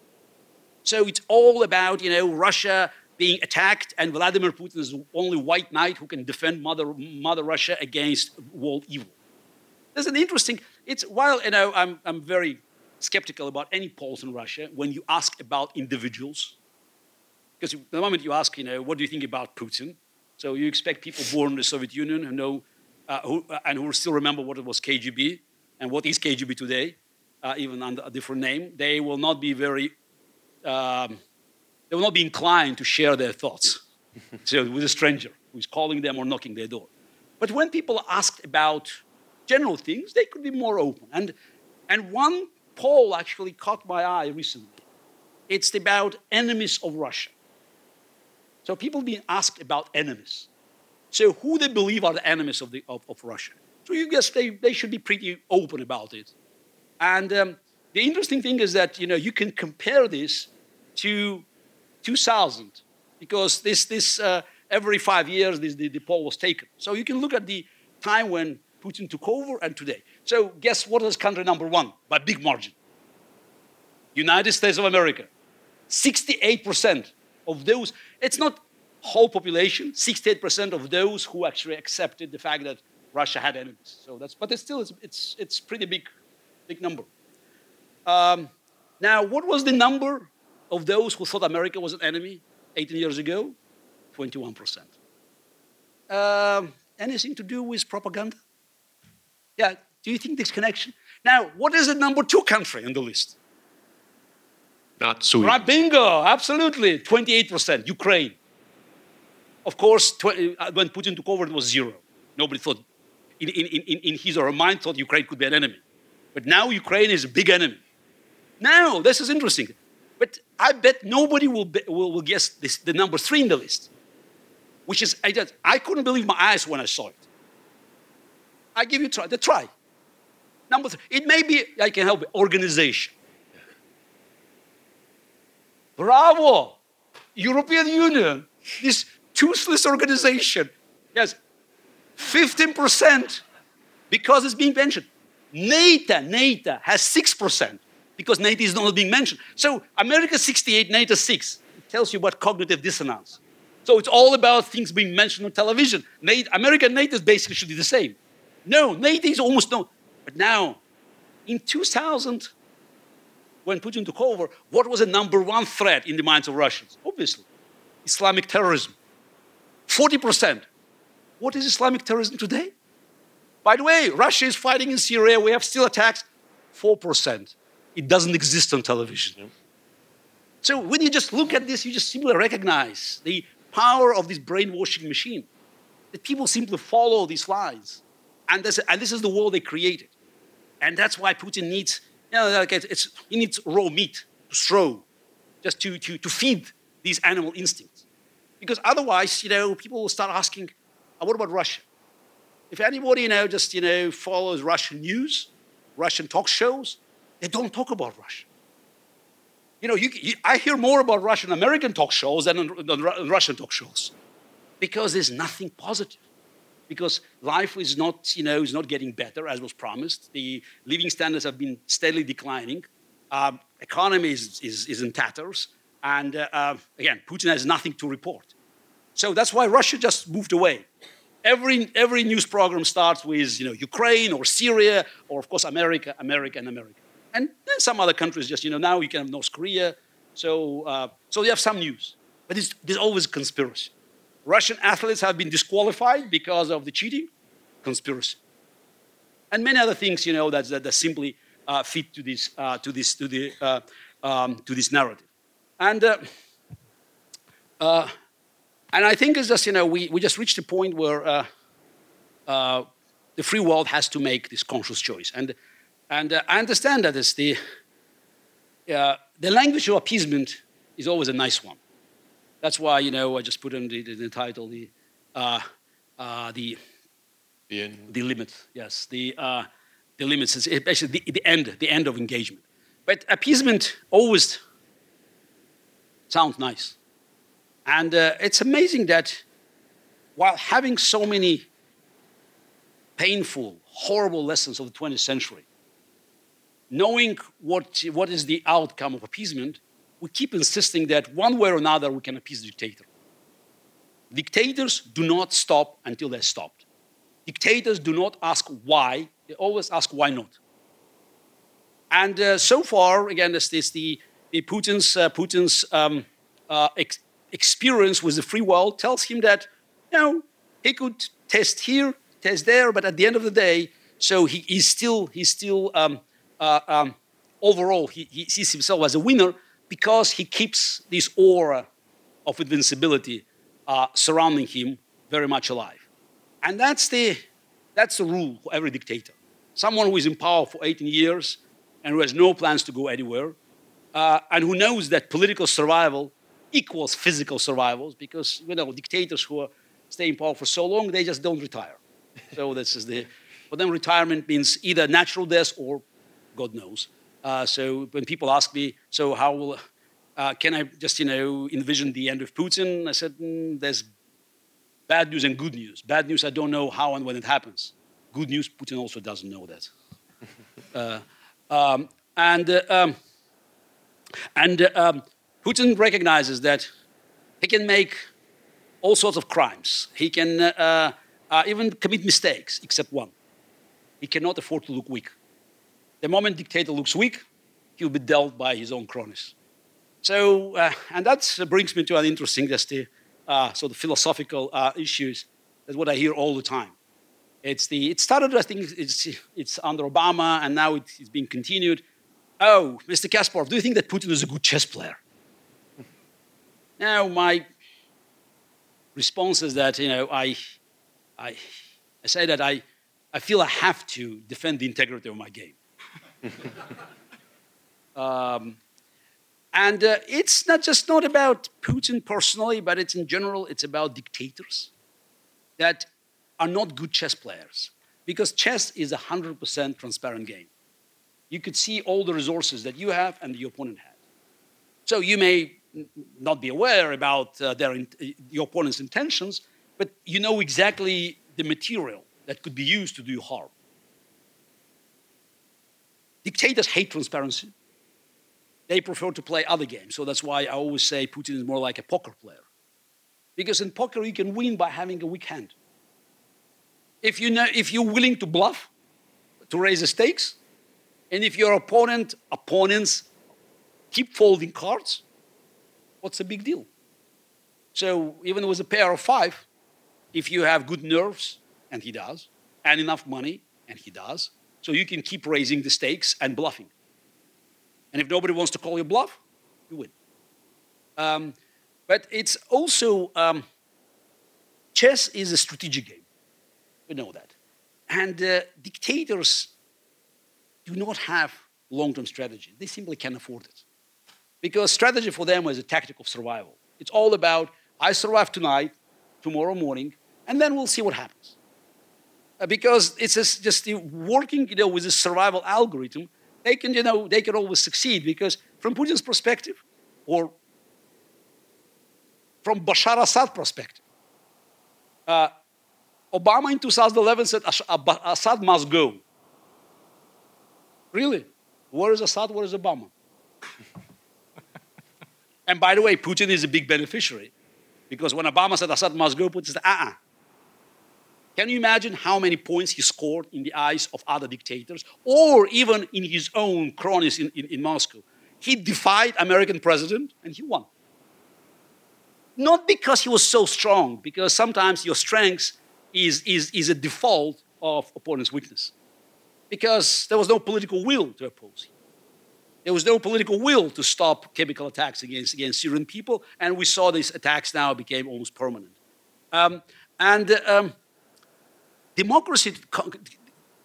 So it's all about, you know, Russia being attacked, and Vladimir Putin is the only white knight who can defend Mother, Mother Russia against world evil. There's an interesting, it's while, you know, I'm, I'm very skeptical about any polls in Russia when you ask about individuals. Because the moment you ask, you know, what do you think about Putin? So you expect people born in the Soviet Union who know, uh, who, uh, and who still remember what it was KGB and what is KGB today, uh, even under a different name. They will not be very um, they will not be inclined to share their thoughts [laughs] so with a stranger who is calling them or knocking their door. But when people are asked about general things, they could be more open. And, and one poll actually caught my eye recently. It's about enemies of Russia. So people being asked about enemies. So who they believe are the enemies of, the, of, of Russia. So you guess they, they should be pretty open about it. And um, the interesting thing is that you know you can compare this to 2000 because this, this uh, every five years this, the, the poll was taken. So you can look at the time when Putin took over and today. So guess what is country number one by big margin? United States of America. 68% of those, it's not whole population, 68% of those who actually accepted the fact that Russia had enemies. So that's, but it's still, it's, it's, it's pretty big, big number. Um, now, what was the number of those who thought America was an enemy 18 years ago? 21%. Um, anything to do with propaganda? Yeah, do you think this connection? Now, what is the number two country on the list? Not Sweden. Right, bingo, absolutely, 28%, Ukraine. Of course, uh, when Putin took over, it was zero. Nobody thought, in, in, in, in his or her mind, thought Ukraine could be an enemy. But now Ukraine is a big enemy. Now, this is interesting. But I bet nobody will, be, will, will guess this, the number three in the list, which is, I, just, I couldn't believe my eyes when I saw it. I give you try, the try. Number three, it may be, I can help organization. Bravo! European Union, this toothless organization, yes, 15% because it's being mentioned. NATO, NATO has 6% because NATO is not being mentioned. So America 68, NATO 6. It tells you about cognitive dissonance. So it's all about things being mentioned on television. NATO, America NATO basically should be the same. No, NATO is almost no. But now, in 2000, when Putin took over, what was the number one threat in the minds of Russians? Obviously, Islamic terrorism. 40%. What is Islamic terrorism today? By the way, Russia is fighting in Syria. We have still attacks. 4% it doesn't exist on television. So when you just look at this, you just simply recognize the power of this brainwashing machine. That people simply follow these lies. And this, and this is the world they created. And that's why Putin needs, You know, like it's, he needs raw meat to throw, just to, to, to feed these animal instincts. Because otherwise, you know, people will start asking, oh, what about Russia? If anybody, you know, just, you know, follows Russian news, Russian talk shows, they don't talk about Russia. You know, you, you, I hear more about Russian American talk shows than on, on Russian talk shows because there's nothing positive. Because life is not, you know, is not getting better as was promised. The living standards have been steadily declining. Um, economy is, is, is, in tatters. And uh, uh, again, Putin has nothing to report. So that's why Russia just moved away. Every, every news program starts with, you know, Ukraine or Syria or, of course, America, America, and America. And then some other countries just, you know, now you can have North Korea. So, uh, so you have some news. But there's always conspiracy. Russian athletes have been disqualified because of the cheating, conspiracy. And many other things, you know, that, that, simply uh, fit to this, uh, to, this, to, the, uh, um, to this narrative. And, uh, uh, and I think it's just, you know, we, we just reached a point where uh, the free world has to make this conscious choice. And and I understand that it's the, the language of appeasement is always a nice one. That's why, you know, I just put in the, the, the title, the, uh, uh the, the, the limit, yes, the, uh, the limits, is basically the, the, end, the end of engagement. But appeasement always sounds nice. And uh, it's amazing that while having so many painful, horrible lessons of the 20th century, knowing what, what is the outcome of appeasement, we keep insisting that one way or another we can appease the dictator. Dictators do not stop until they're stopped. Dictators do not ask why, they always ask why not. And uh, so far, again, this, is the, the Putin's, uh, Putin's um, uh, ex experience with the free world tells him that, you know, he could test here, test there, but at the end of the day, so he, he's still, he's still um, uh, um, overall, he, he, sees himself as a winner because he keeps this aura of invincibility uh, surrounding him very much alive. And that's the, that's the rule for every dictator. Someone who is in power for 18 years and who has no plans to go anywhere, uh, and who knows that political survival equals physical survival, because you know dictators who are stay in power for so long, they just don't retire. so this is the, for them retirement means either natural death or God knows. Uh, so when people ask me, so how will, uh, can I just, you know, envision the end of Putin? I said, mm, there's bad news and good news. Bad news, I don't know how and when it happens. Good news, Putin also doesn't know that. [laughs] uh, um, and uh, um, and uh, um, Putin recognizes that he can make all sorts of crimes. He can uh, even commit mistakes, except one. He cannot afford to look weak. The moment dictator looks weak, he'll be dealt by his own cronies. So, uh, and that brings me to an interesting, just the uh, sort of philosophical uh, issues. That's what I hear all the time. It's the, it started, I think, it's, it's under Obama, and now it's being continued. Oh, Mr. Kasparov, do you think that Putin is a good chess player? now, my response is that, you know, I, I, I say that I, I feel I have to defend the integrity of my game. [laughs] um, and uh, it's not just not about Putin personally, but it's in general, it's about dictators that are not good chess players. Because chess is a 100% transparent game. You could see all the resources that you have and the opponent has. So you may not be aware about uh, their, your opponent's intentions, but you know exactly the material that could be used to do harm. Dictators hate transparency. They prefer to play other games. So that's why I always say Putin is more like a poker player. Because in poker, you can win by having a weak hand. If, you know, if you're willing to bluff, to raise the stakes, and if your opponent, opponents keep folding cards, what's the big deal? So even with a pair of five, if you have good nerves, and he does, and enough money, and he does, so you can keep raising the stakes and bluffing. And if nobody wants to call you bluff, you win. Um, but it's also, um, chess is a strategic game. We know that. And uh, dictators do not have long-term strategy. They simply can't afford it. Because strategy for them is a tactic of survival. It's all about, I survive tonight, tomorrow morning, and then we'll see what happens. Because it's just, working, you know, with a survival algorithm, they can, you know, they can always succeed because from Putin's perspective, or from Bashar Assad perspective, uh, Obama in 2011 said Assad must go. Really? Where is Assad? Where is Obama? [laughs] and by the way, Putin is a big beneficiary because when Obama said Assad must go, Putin said, uh uh Can you imagine how many points he scored in the eyes of other dictators or even in his own cronies in, in, in Moscow? He defied American president and he won. Not because he was so strong, because sometimes your strength is, is, is a default of opponent's weakness because there was no political will to oppose him. There was no political will to stop chemical attacks against, against Syrian people, and we saw these attacks now became almost permanent. Um, and um, democracy,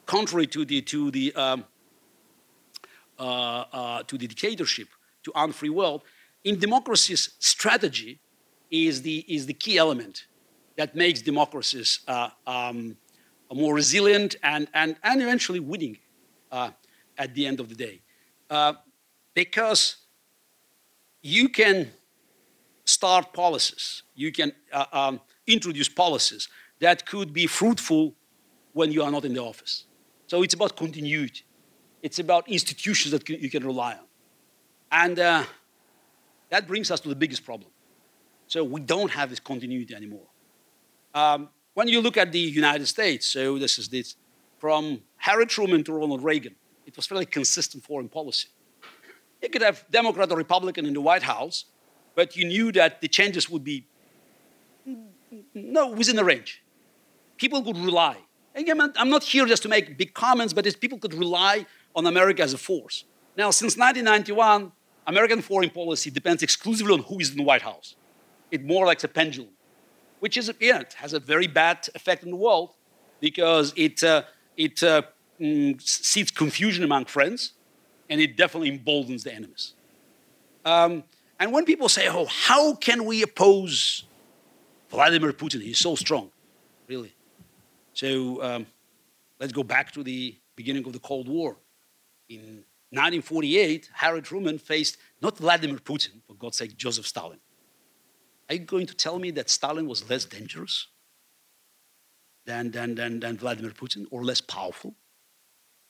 contrary to the, to the, um, uh, uh, to the dictatorship, to unfree world, in democracy's strategy is the, is the key element that makes democracies uh, um, more resilient and, and, and eventually winning uh, at the end of the day. Uh, because you can start policies, you can uh, um, introduce policies that could be fruitful when you are not in the office. So it's about continuity. It's about institutions that you can rely on. And uh, that brings us to the biggest problem. So we don't have this continuity anymore. Um, when you look at the United States, so this is this, from Harry Truman to Ronald Reagan, it was fairly consistent foreign policy. You could have Democrat or Republican in the White House, but you knew that the changes would be no within the range. People could rely. Again, I'm not here just to make big comments, but people could rely on America as a force. Now, since 1991, American foreign policy depends exclusively on who is in the White House. It more like a pendulum which is, yeah, it has a very bad effect in the world because it, uh, it uh, mm, seeds confusion among friends and it definitely emboldens the enemies. Um, and when people say, oh, how can we oppose Vladimir Putin? He's so strong, really. So um, let's go back to the beginning of the Cold War. In 1948, Harry Truman faced not Vladimir Putin, for God's sake, Joseph Stalin. Are you going to tell me that Stalin was less dangerous than, than, than, than Vladimir Putin or less powerful?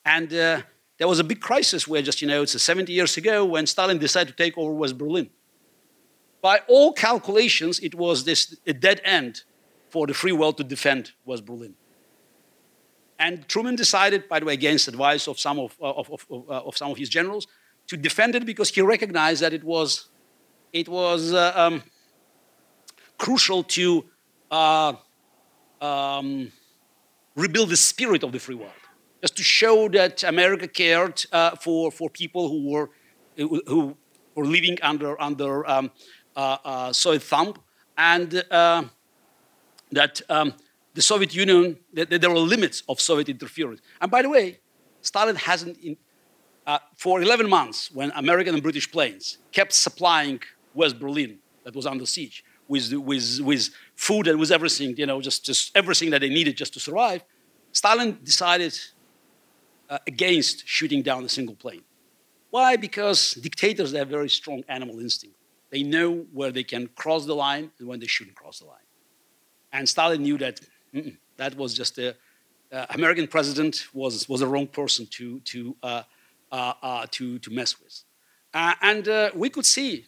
And uh, there was a big crisis where just, you know, it's 70 years ago when Stalin decided to take over West Berlin. By all calculations, it was this a dead end for the free world to defend West Berlin. And Truman decided, by the way, against advice of some of, of, of, of, some of his generals, to defend it because he recognized that it was, it was uh, um, crucial to uh, um, rebuild the spirit of the free world, just to show that America cared uh, for, for people who were, who were living under, under um, uh, uh Soviet thumb, and uh, that um, the Soviet Union, there were limits of Soviet interference. And by the way, Stalin hasn't, in, uh, for 11 months, when American and British planes kept supplying West Berlin that was under siege, with, with, with food and with everything, you know, just, just everything that they needed just to survive, Stalin decided uh, against shooting down a single plane. Why? Because dictators have very strong animal instinct. They know where they can cross the line and when they shouldn't cross the line. And Stalin knew that that was just a uh, American president was, was the wrong person to, to, uh, uh, uh to, to mess with. Uh, and uh, we could see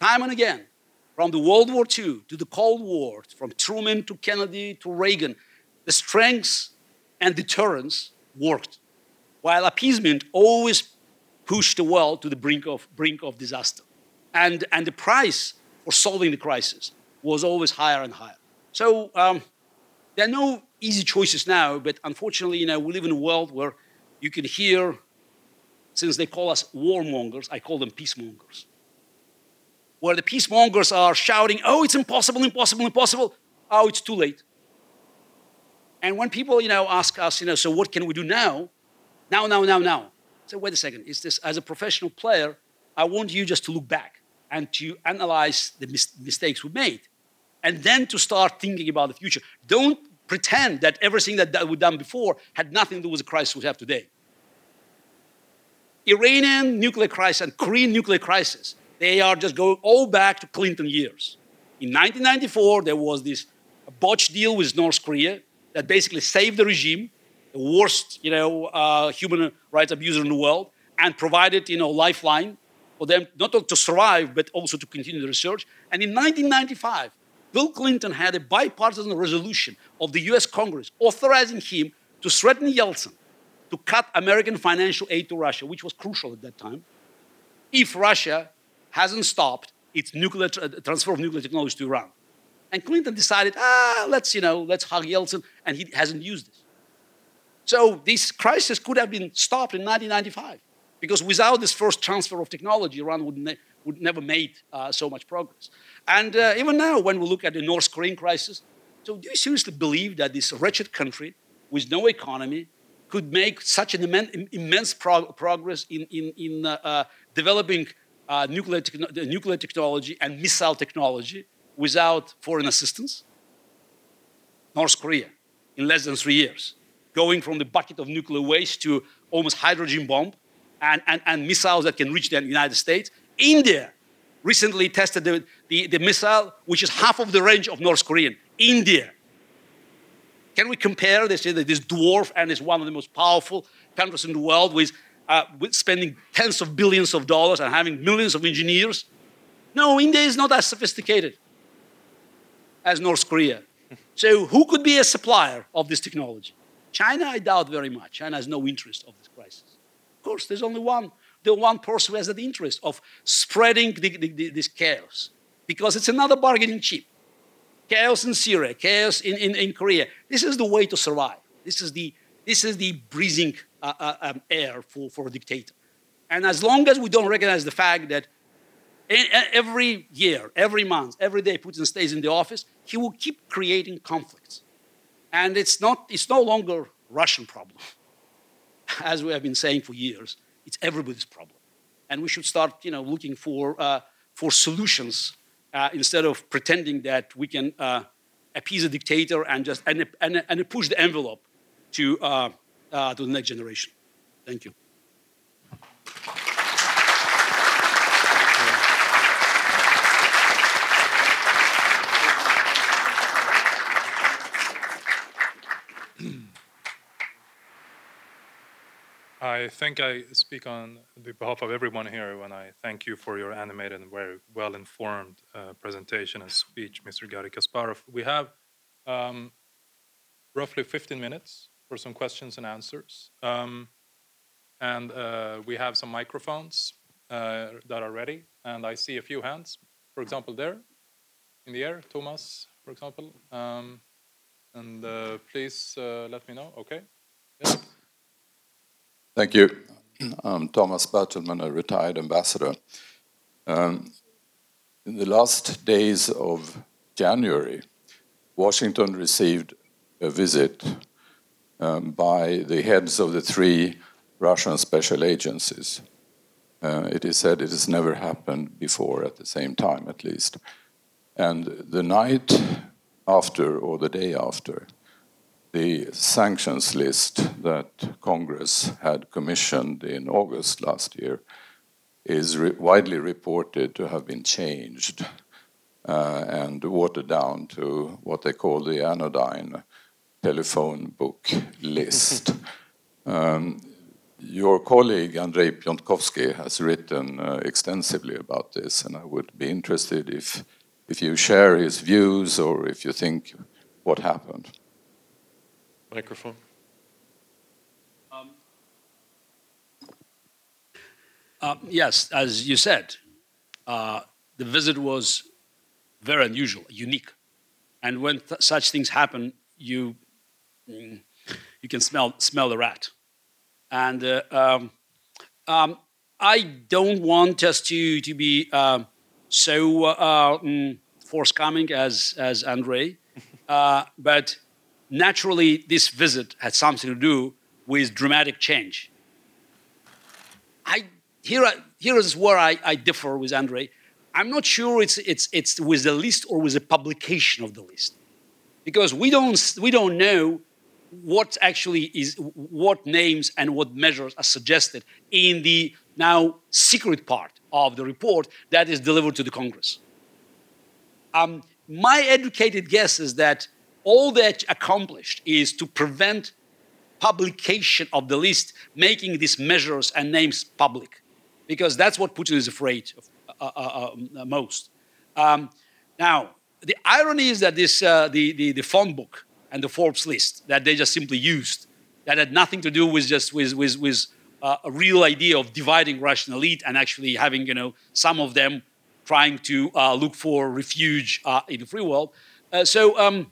time and again from the World War II to the Cold War, from Truman to Kennedy to Reagan, the strengths and deterrence worked, while appeasement always pushed the world to the brink of, brink of disaster. And, and the price for solving the crisis was always higher and higher. So um, there are no easy choices now, but unfortunately, you know, we live in a world where you can hear, since they call us warmongers, I call them peacemongers where the peacemongers are shouting, oh, it's impossible, impossible, impossible. Oh, it's too late. And when people, you know, ask us, you know, so what can we do now? Now, now, now, now. So wait a second, is this as a professional player, I want you just to look back and to analyze the mis- mistakes we made and then to start thinking about the future. Don't pretend that everything that, that we've done before had nothing to do with the crisis we have today. Iranian nuclear crisis and Korean nuclear crisis, they are just going all back to Clinton years. In 1994, there was this botched deal with North Korea that basically saved the regime, the worst, you know, uh, human rights abuser in the world, and provided, you know, lifeline for them not only to survive but also to continue the research. And in 1995, Bill Clinton had a bipartisan resolution of the U.S. Congress authorizing him to threaten Yeltsin to cut American financial aid to Russia, which was crucial at that time, if Russia hasn't stopped its nuclear tra- transfer of nuclear technology to Iran. And Clinton decided, ah, let's, you know, let's hug Yeltsin, and he hasn't used this. So this crisis could have been stopped in 1995, because without this first transfer of technology, Iran would, ne- would never made uh, so much progress. And uh, even now, when we look at the North Korean crisis, so do you seriously believe that this wretched country with no economy could make such an immen- immense prog- progress in, in, in uh, uh, developing uh, nuclear, the nuclear technology and missile technology without foreign assistance? North Korea, in less than three years, going from the bucket of nuclear waste to almost hydrogen bomb and, and, and missiles that can reach the United States. India recently tested the, the, the missile, which is half of the range of North Korean. India. Can we compare this, this dwarf and is one of the most powerful countries in the world with, uh, with spending tens of billions of dollars and having millions of engineers? No, India is not as sophisticated as North Korea. So who could be a supplier of this technology? China, I doubt very much. China has no interest of this crisis. Of course, there's only one, the one person who has the interest of spreading the, the, this chaos because it's another bargaining chip. Chaos in Syria, chaos in, in, in Korea. This is the way to survive. This is the, this is the breathing uh, uh, um, air for, for a dictator. And as long as we don't recognize the fact that every year, every month, every day Putin stays in the office, he will keep creating conflicts. And it's, not, it's no longer Russian problem. [laughs] As we have been saying for years, it's everybody's problem. And we should start you know, looking for, uh, for solutions uh, instead of pretending that we can uh, appease a dictator and just and, and, and push the envelope to, uh, uh, to the next generation. Thank you. I think I speak on behalf of everyone here when I thank you for your animated and very well informed uh, presentation and speech, Mr. Garry Kasparov. We have um, roughly 15 minutes for some questions and answers. Um, and uh, we have some microphones uh, that are ready. And I see a few hands, for example, there in the air, Tomas, for example. Um, and uh, please uh, let me know. Okay. Thank you. I'm Tomas Bertelman, a retired ambassador. Um, in the last days of January, Washington received a visit um, by the heads of the three Russian special agencies. Uh, it is said it has never happened before at the same time, at least. And the night after, or the day after, the sanctions list that Congress had commissioned in August last year is re widely reported to have been changed uh, and watered down to what they call the anodyne telephone book list. [laughs] um, your colleague Andrei Piontkovsky has written uh, extensively about this, and I would be interested if, if you share his views or if you think what happened. Microphone. Um, uh, yes, as you said, uh, the visit was very unusual, unique. And when th such things happen, you, mm, you can smell, smell the rat. And uh, um, um, I don't want us to, to be um, so uh, mm, forthcoming as, as Andre, [laughs] uh, but naturally, this visit had something to do with dramatic change. I here here is where I, I differ with Andre. I'm not sure it's it's it's with the list or with the publication of the list, because we don't we don't know what actually is what names and what measures are suggested in the now secret part of the report that is delivered to the Congress. Um, my educated guess is that all that accomplished is to prevent publication of the list, making these measures and names public, because that's what Putin is afraid of uh, uh, uh, most. Um, now, the irony is that this, uh, the, the, the phone book and the Forbes list that they just simply used, that had nothing to do with just with, with, with uh, a real idea of dividing Russian elite and actually having, you know, some of them trying to uh, look for refuge in the free world. so um,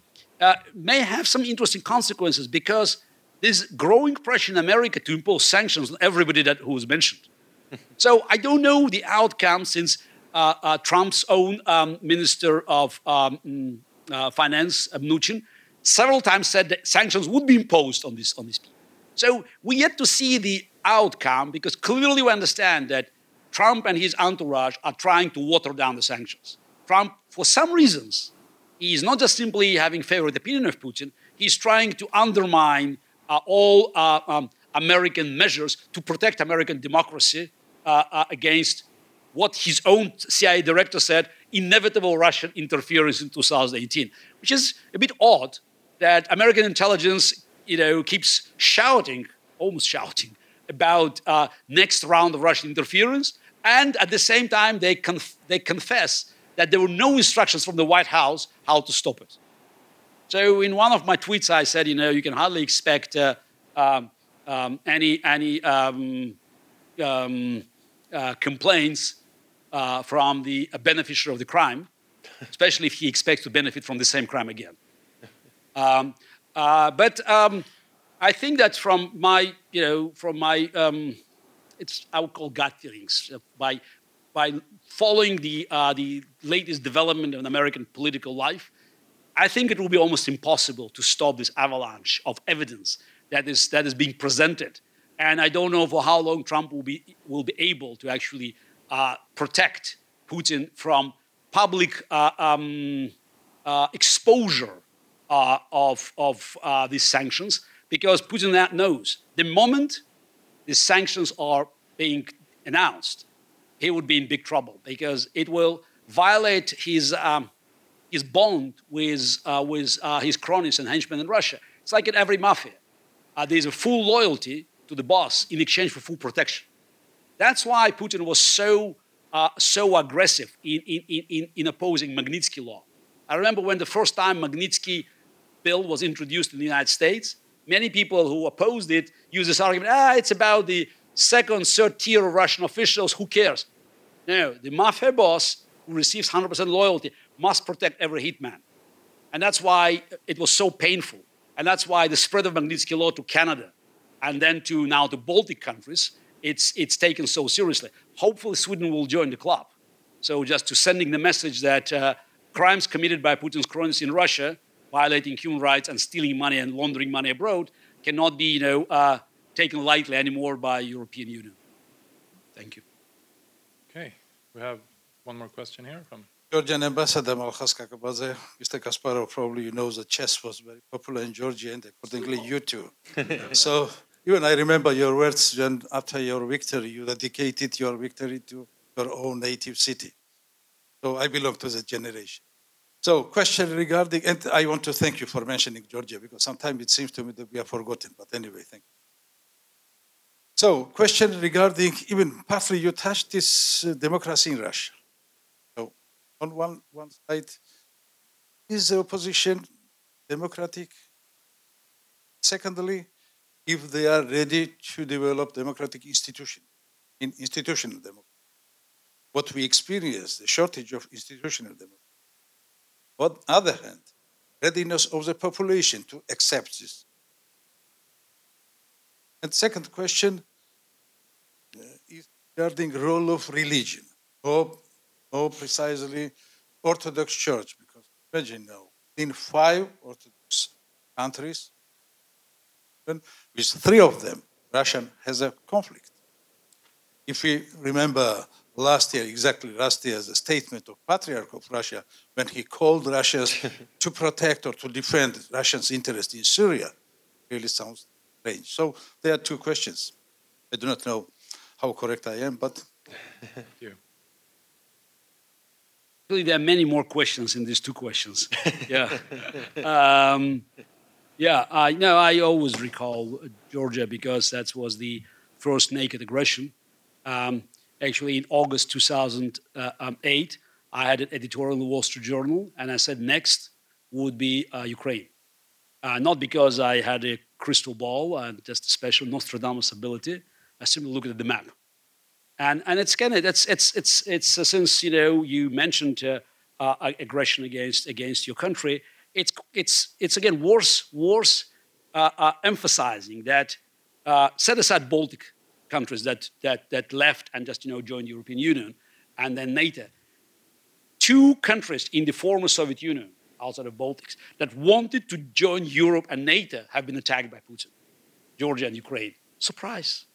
may have some interesting consequences because there's growing pressure in America to impose sanctions on everybody that who was mentioned. [laughs] so I don't know the outcome since uh, uh, Trump's own um, Minister of um, mm, uh, Finance, Mnuchin, several times said that sanctions would be imposed on, this, on these people. So we yet to see the outcome because clearly we understand that Trump and his entourage are trying to water down the sanctions. Trump, for some reasons, is not just simply having favorite opinion of Putin, he's trying to undermine uh, all uh, um, American measures to protect American democracy uh, uh, against what his own CIA director said inevitable Russian interference in 2018, which is a bit odd that American intelligence you know, keeps shouting, almost shouting, about uh, next round of Russian interference, and at the same time they, conf- they confess that there were no instructions from the White House how to stop it. So in one of my tweets, I said, you know, you can hardly expect uh, um, um, any any um, um uh, complaints uh, from the beneficiary of the crime, especially if he expects to benefit from the same crime again. [laughs] Um, uh, but um, I think that from my, you know, from my, it's I would call gut feelings uh, by by following the uh, the latest development in American political life I think it will be almost impossible to stop this avalanche of evidence that is, that is being presented. And I don't know for how long Trump will be, will be able to actually uh, protect Putin from public uh, um, uh, exposure uh, of, of uh, these sanctions, because Putin knows the moment the sanctions are being announced, he would be in big trouble because it will violate his um, his bond with, uh, with uh, his cronies and henchmen in Russia. It's like in every mafia. Uh, there's a full loyalty to the boss in exchange for full protection. That's why Putin was so, uh, so aggressive in, in, in, in opposing Magnitsky law. I remember when the first time Magnitsky bill was introduced in the United States, many people who opposed it used this argument, ah, it's about the second, third tier of Russian officials, who cares? No, the mafia boss who receives 100% loyalty must protect every hitman. And that's why it was so painful. And that's why the spread of Magnitsky Law to Canada and then to now the Baltic countries, it's, it's taken so seriously. Hopefully, Sweden will join the club. So, just to sending the message that uh, crimes committed by Putin's cronies in Russia, violating human rights and stealing money and laundering money abroad, cannot be you know, uh, taken lightly anymore by European Union. Thank you. Okay, we have one more question here from Georgian ambassador Malchas Kakabadze, Mr. Kasparov, probably you know that chess was very popular in Georgia and accordingly you too. [laughs] so even I remember your words when after your victory, you dedicated your victory to your own native city. So I belong to that generation. So question regarding, and I want to thank you for mentioning Georgia because sometimes it seems to me that we are forgotten, but anyway, thank you. So question regarding, even partly you touched this uh, democracy in Russia So, on one, one side, is the opposition democratic? Secondly, if they are ready to develop democratic institution, in institutional democracy. What we experience, the shortage of institutional democracy. On the other hand, readiness of the population to accept this. And second question uh, is regarding role of religion. or more precisely Orthodox Church, because imagine now, in five Orthodox countries, with three of them, Russia has a conflict. if we remember last year, exactly last year, the statement of Patriarch of Russia when he called Russians [laughs] to protect or to defend Russians' interest in Syria, really sounds strange. So there are two questions. I do not know how correct I am, but [laughs] Thank you. Really, there are many more questions in these two questions. [laughs] yeah. Um, yeah, I know. I always recall Georgia because that was the first naked aggression. Um, actually, in August 2008, I had an editorial in the Wall Street Journal, and I said next would be uh, Ukraine. Uh, not because I had a crystal ball and just a special Nostradamus ability. I simply looked at the map and and it's kind of it's it's it's it's uh, since you know you mentioned uh, uh, aggression against against your country it's it's it's again worse worse uh, uh, emphasizing that uh, set aside baltic countries that that that left and just you know joined the european union and then nato two countries in the former soviet union outside of the baltics that wanted to join europe and nato have been attacked by putin georgia and ukraine. Surprise.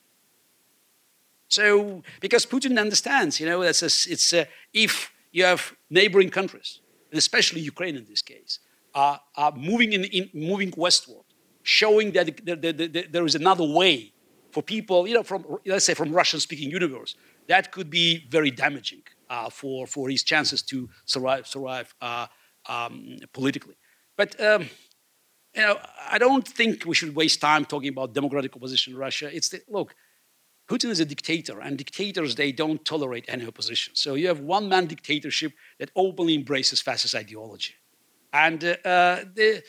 So, because Putin understands, you know, it's, a, it's a, if you have neighboring countries, and especially Ukraine in this case, are, are moving, in, in, moving westward, showing that the, the, the, there is another way for people, you know, from, let's say, from Russian-speaking universe, that could be very damaging uh, for, for his chances to survive, survive uh, um, politically. But, um, you know, I don't think we should waste time talking about democratic opposition in Russia. It's the, look, Putin is a dictator, and dictators, they don't tolerate any opposition. So you have one man dictatorship that openly embraces fascist ideology. And uh, uh, the,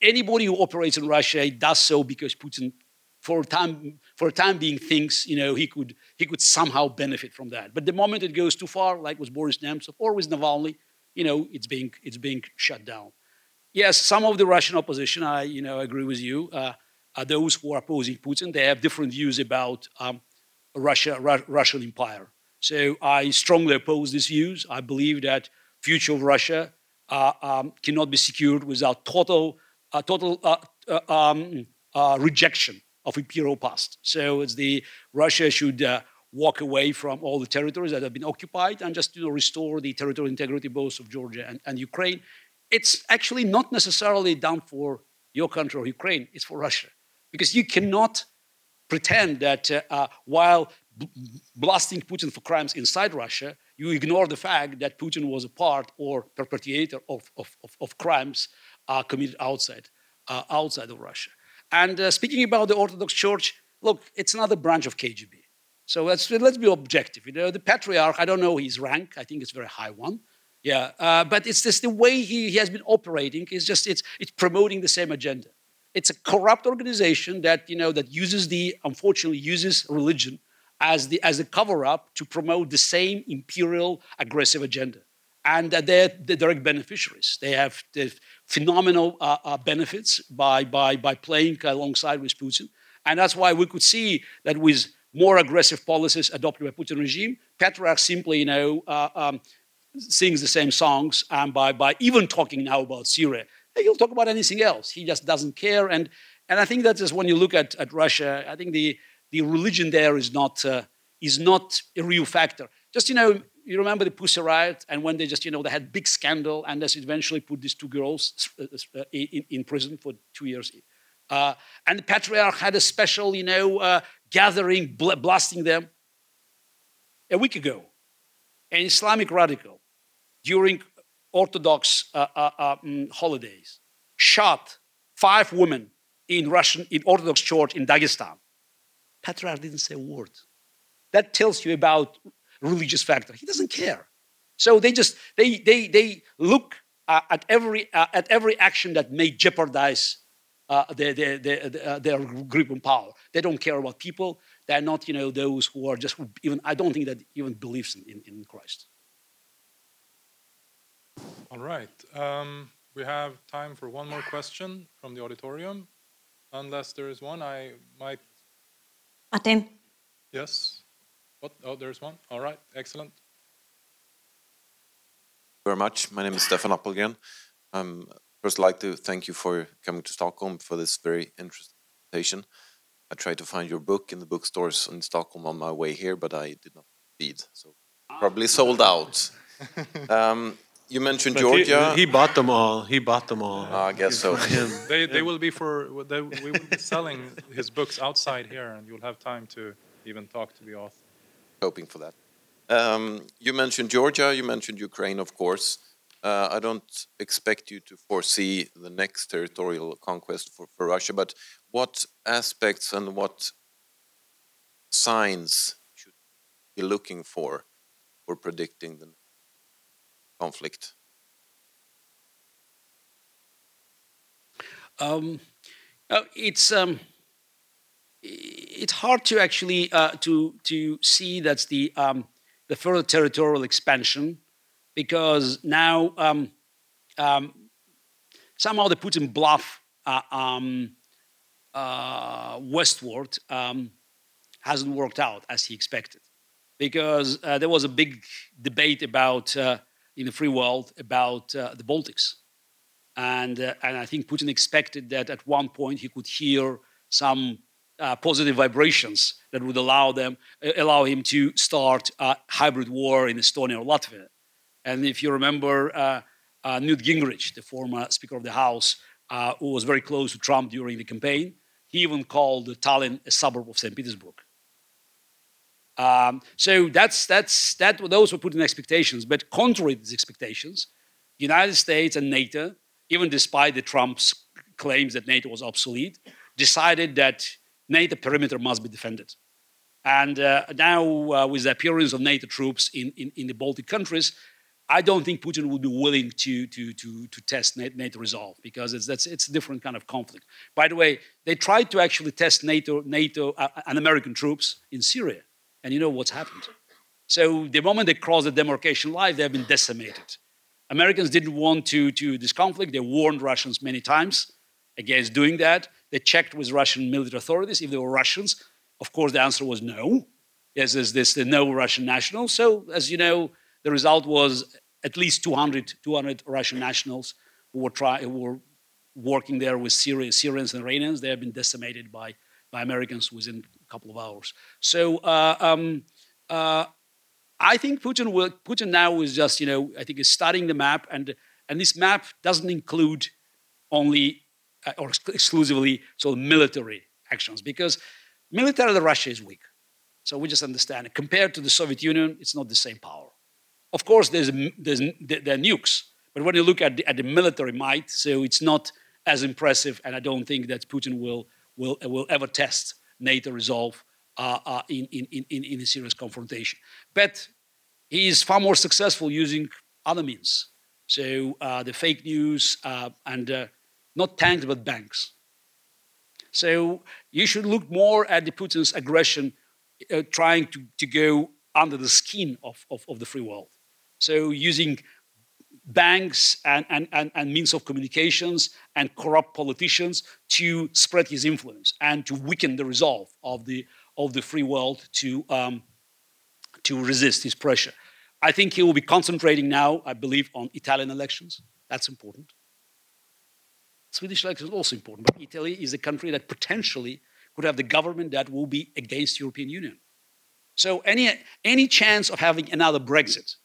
anybody who operates in Russia does so because Putin, for a time, for a time being, thinks you know, he, could, he could somehow benefit from that. But the moment it goes too far, like with Boris Nemtsov or with Navalny, you know, it's being, it's being shut down. Yes, some of the Russian opposition, I you know, agree with you, uh, are those who are opposing Putin. They have different views about um, Russia, Ru- Russian empire. So I strongly oppose these views. I believe that future of Russia uh, um, cannot be secured without total, uh, total uh, uh um, uh, rejection of imperial past. So it's the Russia should walk away from all the territories that have been occupied and just you know, restore the territorial integrity both of Georgia and, and Ukraine. It's actually not necessarily done for your country or Ukraine. It's for Russia because you cannot pretend that uh, uh, while blasting Putin for crimes inside Russia, you ignore the fact that Putin was a part or perpetrator of, of, of, of crimes uh, committed outside, uh, outside of Russia. And uh, speaking about the Orthodox Church, look, it's another branch of KGB. So let's, let's be objective. You know, the patriarch, I don't know his rank, I think it's a very high one. Yeah, uh, but it's just the way he, he has been operating is just, it's, it's promoting the same agenda. It's a corrupt organization that, you know, that uses the, unfortunately, uses religion as, the, as a cover up to promote the same imperial aggressive agenda. And that they're the direct beneficiaries. They have the phenomenal uh, uh, benefits by, by, by playing alongside with Putin. And that's why we could see that with more aggressive policies adopted by Putin regime, Patriarch simply, you know, uh, um, sings the same songs and by, by even talking now about Syria he'll talk about anything else. He just doesn't care. And, and I think that is when you look at, at Russia, I think the, the religion there is not, uh, is not a real factor. Just, you know, you remember the Pussy Riot and when they just, you know, they had big scandal and they eventually put these two girls uh, uh, in, in prison for two years. Uh, and the patriarch had a special, you know, uh, gathering, bl- blasting them a week ago. An Islamic radical during Orthodox uh, mm, holidays, shot five women in Russian, in Orthodox church in Dagestan. Patriarch didn't say a word. That tells you about religious factor. He doesn't care. So they just they they they look uh, at every at every action that may jeopardize uh, their their their, their grip on power. They don't care about people. They're not you know those who are just even. I don't think that even believes in, in, in Christ. All right. Um, we have time for one more question from the auditorium. Unless there is one, I might. Martin. Yes. What? Oh, there's one. All right. Excellent. Thank you very much. My name is Stefan Appelgren. Um, first, like to thank you for coming to Stockholm for this very interesting presentation. I tried to find your book in the bookstores in Stockholm on my way here, but I did not read, so probably sold out. [laughs] Um, you mentioned Look, he- Georgia. He bought them all. He bought them all. Ah, I guess so. [laughs] They, they will be for, they, we will be selling his books outside here, and you'll have time to even talk to the author. hoping for that. Um, you mentioned Georgia, you mentioned Ukraine, of course. Uh, I don't expect you to foresee the next territorial conquest for, for Russia, but what aspects and what signs should be looking for for predicting the conflict? Um, uh, it's um, it's hard to actually uh, to to see that's the um, the further territorial expansion because now um, um, somehow the Putin bluff uh, um, uh, westward um, hasn't worked out as he expected because uh, there was a big debate about uh, in the free world about uh, the Baltics and uh, and I think Putin expected that at one point he could hear some uh, positive vibrations that would allow them allow him to start a hybrid war in Estonia or Latvia. And if you remember, uh, uh, Newt Gingrich, the former Speaker of the House, uh, who was very close to Trump during the campaign, he even called Tallinn a suburb of St. Petersburg. Um, so that's that's that. Those were Putin's expectations, but contrary to these expectations, the United States and NATO, even despite the Trump's claims that NATO was obsolete, decided that NATO perimeter must be defended. And uh, now, uh, with the appearance of NATO troops in, in, in the Baltic countries, I don't think Putin would be willing to, to, to, to test Na- NATO resolve because it's, that's, it's a different kind of conflict. By the way, they tried to actually test NATO, NATO uh, and American troops in Syria, and you know what's happened. So the moment they crossed the demarcation line, they have been decimated. Americans didn't want to, to this conflict. They warned Russians many times against doing that. They checked with Russian military authorities if they were Russians. Of course, the answer was no. Yes, there's this the no Russian nationals. So, as you know, the result was at least 200, 200 Russian nationals who were, try, who were working there with Syria, Syrians and Iranians. They have been decimated by, by Americans within a couple of hours. So, uh, um, uh, I think Putin will. Putin now is just, you know, I think is studying the map, and and this map doesn't include only uh, or ex- exclusively sort of military actions because militarily Russia is weak. So we just understand it. Compared to the Soviet Union, it's not the same power. Of course, there's, there's there are nukes, but when you look at the, at the military might, so it's not as impressive, and I don't think that Putin will will will ever test NATO resolve uh, uh, in, in, in, in a serious confrontation. But he is far more successful using other means. So uh, the fake news uh, and uh, not tanks but banks. So you should look more at the Putin's aggression, uh, trying to, to go under the skin of, of, of the free world. So using banks and, and, and, and means of communications and corrupt politicians to spread his influence and to weaken the resolve of the, of the free world to, um, to resist his pressure. I think he will be concentrating now, I believe, on Italian elections. That's important. Swedish elections are also important, but Italy is a country that potentially could have the government that will be against European Union. So any, any chance of having another Brexit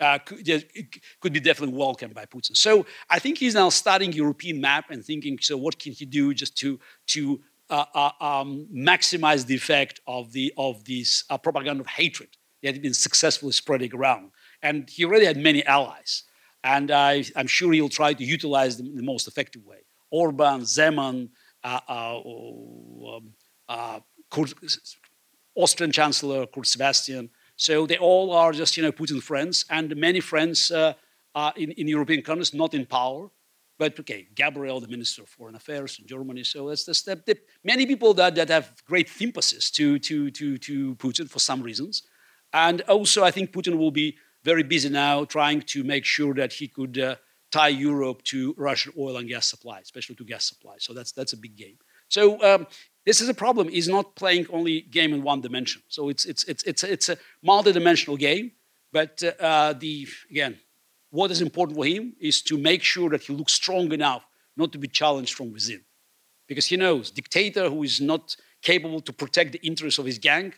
uh, could, be definitely welcomed by Putin. So I think he's now studying European map and thinking, so what can he do just to, to uh, uh, um, maximize the effect of, the, of this uh, propaganda of hatred that had been successfully spreading around. And he already had many allies. And I, I'm sure he'll try to utilize them in the most effective way. Orban, Zeman, uh, uh, um, Austrian Chancellor Kurt Sebastian. So they all are just you know Putin friends, and many friends uh, uh, in, in European countries not in power. But okay, Gabriel, the Minister of Foreign Affairs in Germany. So that's the step. The, many people that, that have great sympathies to, to, to, to Putin for some reasons. And also, I think Putin will be very busy now trying to make sure that he could uh, tie Europe to Russian oil and gas supply, especially to gas supply. So that's, that's a big game. So um, this is a problem. He's not playing only game in one dimension. So it's, it's, it's, it's, it's a multi-dimensional game. But uh, the, again, what is important for him is to make sure that he looks strong enough not to be challenged from within. Because he knows dictator who is not capable to protect the interests of his gang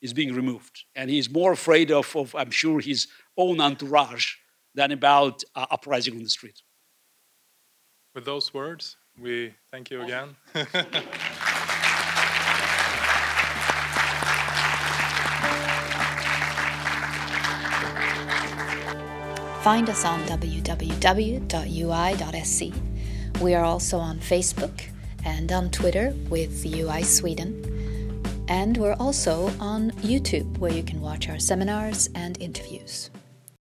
is being removed. And he's more afraid of, of I'm sure, his own entourage than about uh, uprising on the street. With those words, we thank you again. [laughs] Find us on www.ui.se. We are also on Facebook and on Twitter with UI Sweden. And we're also on YouTube, where you can watch our seminars and interviews.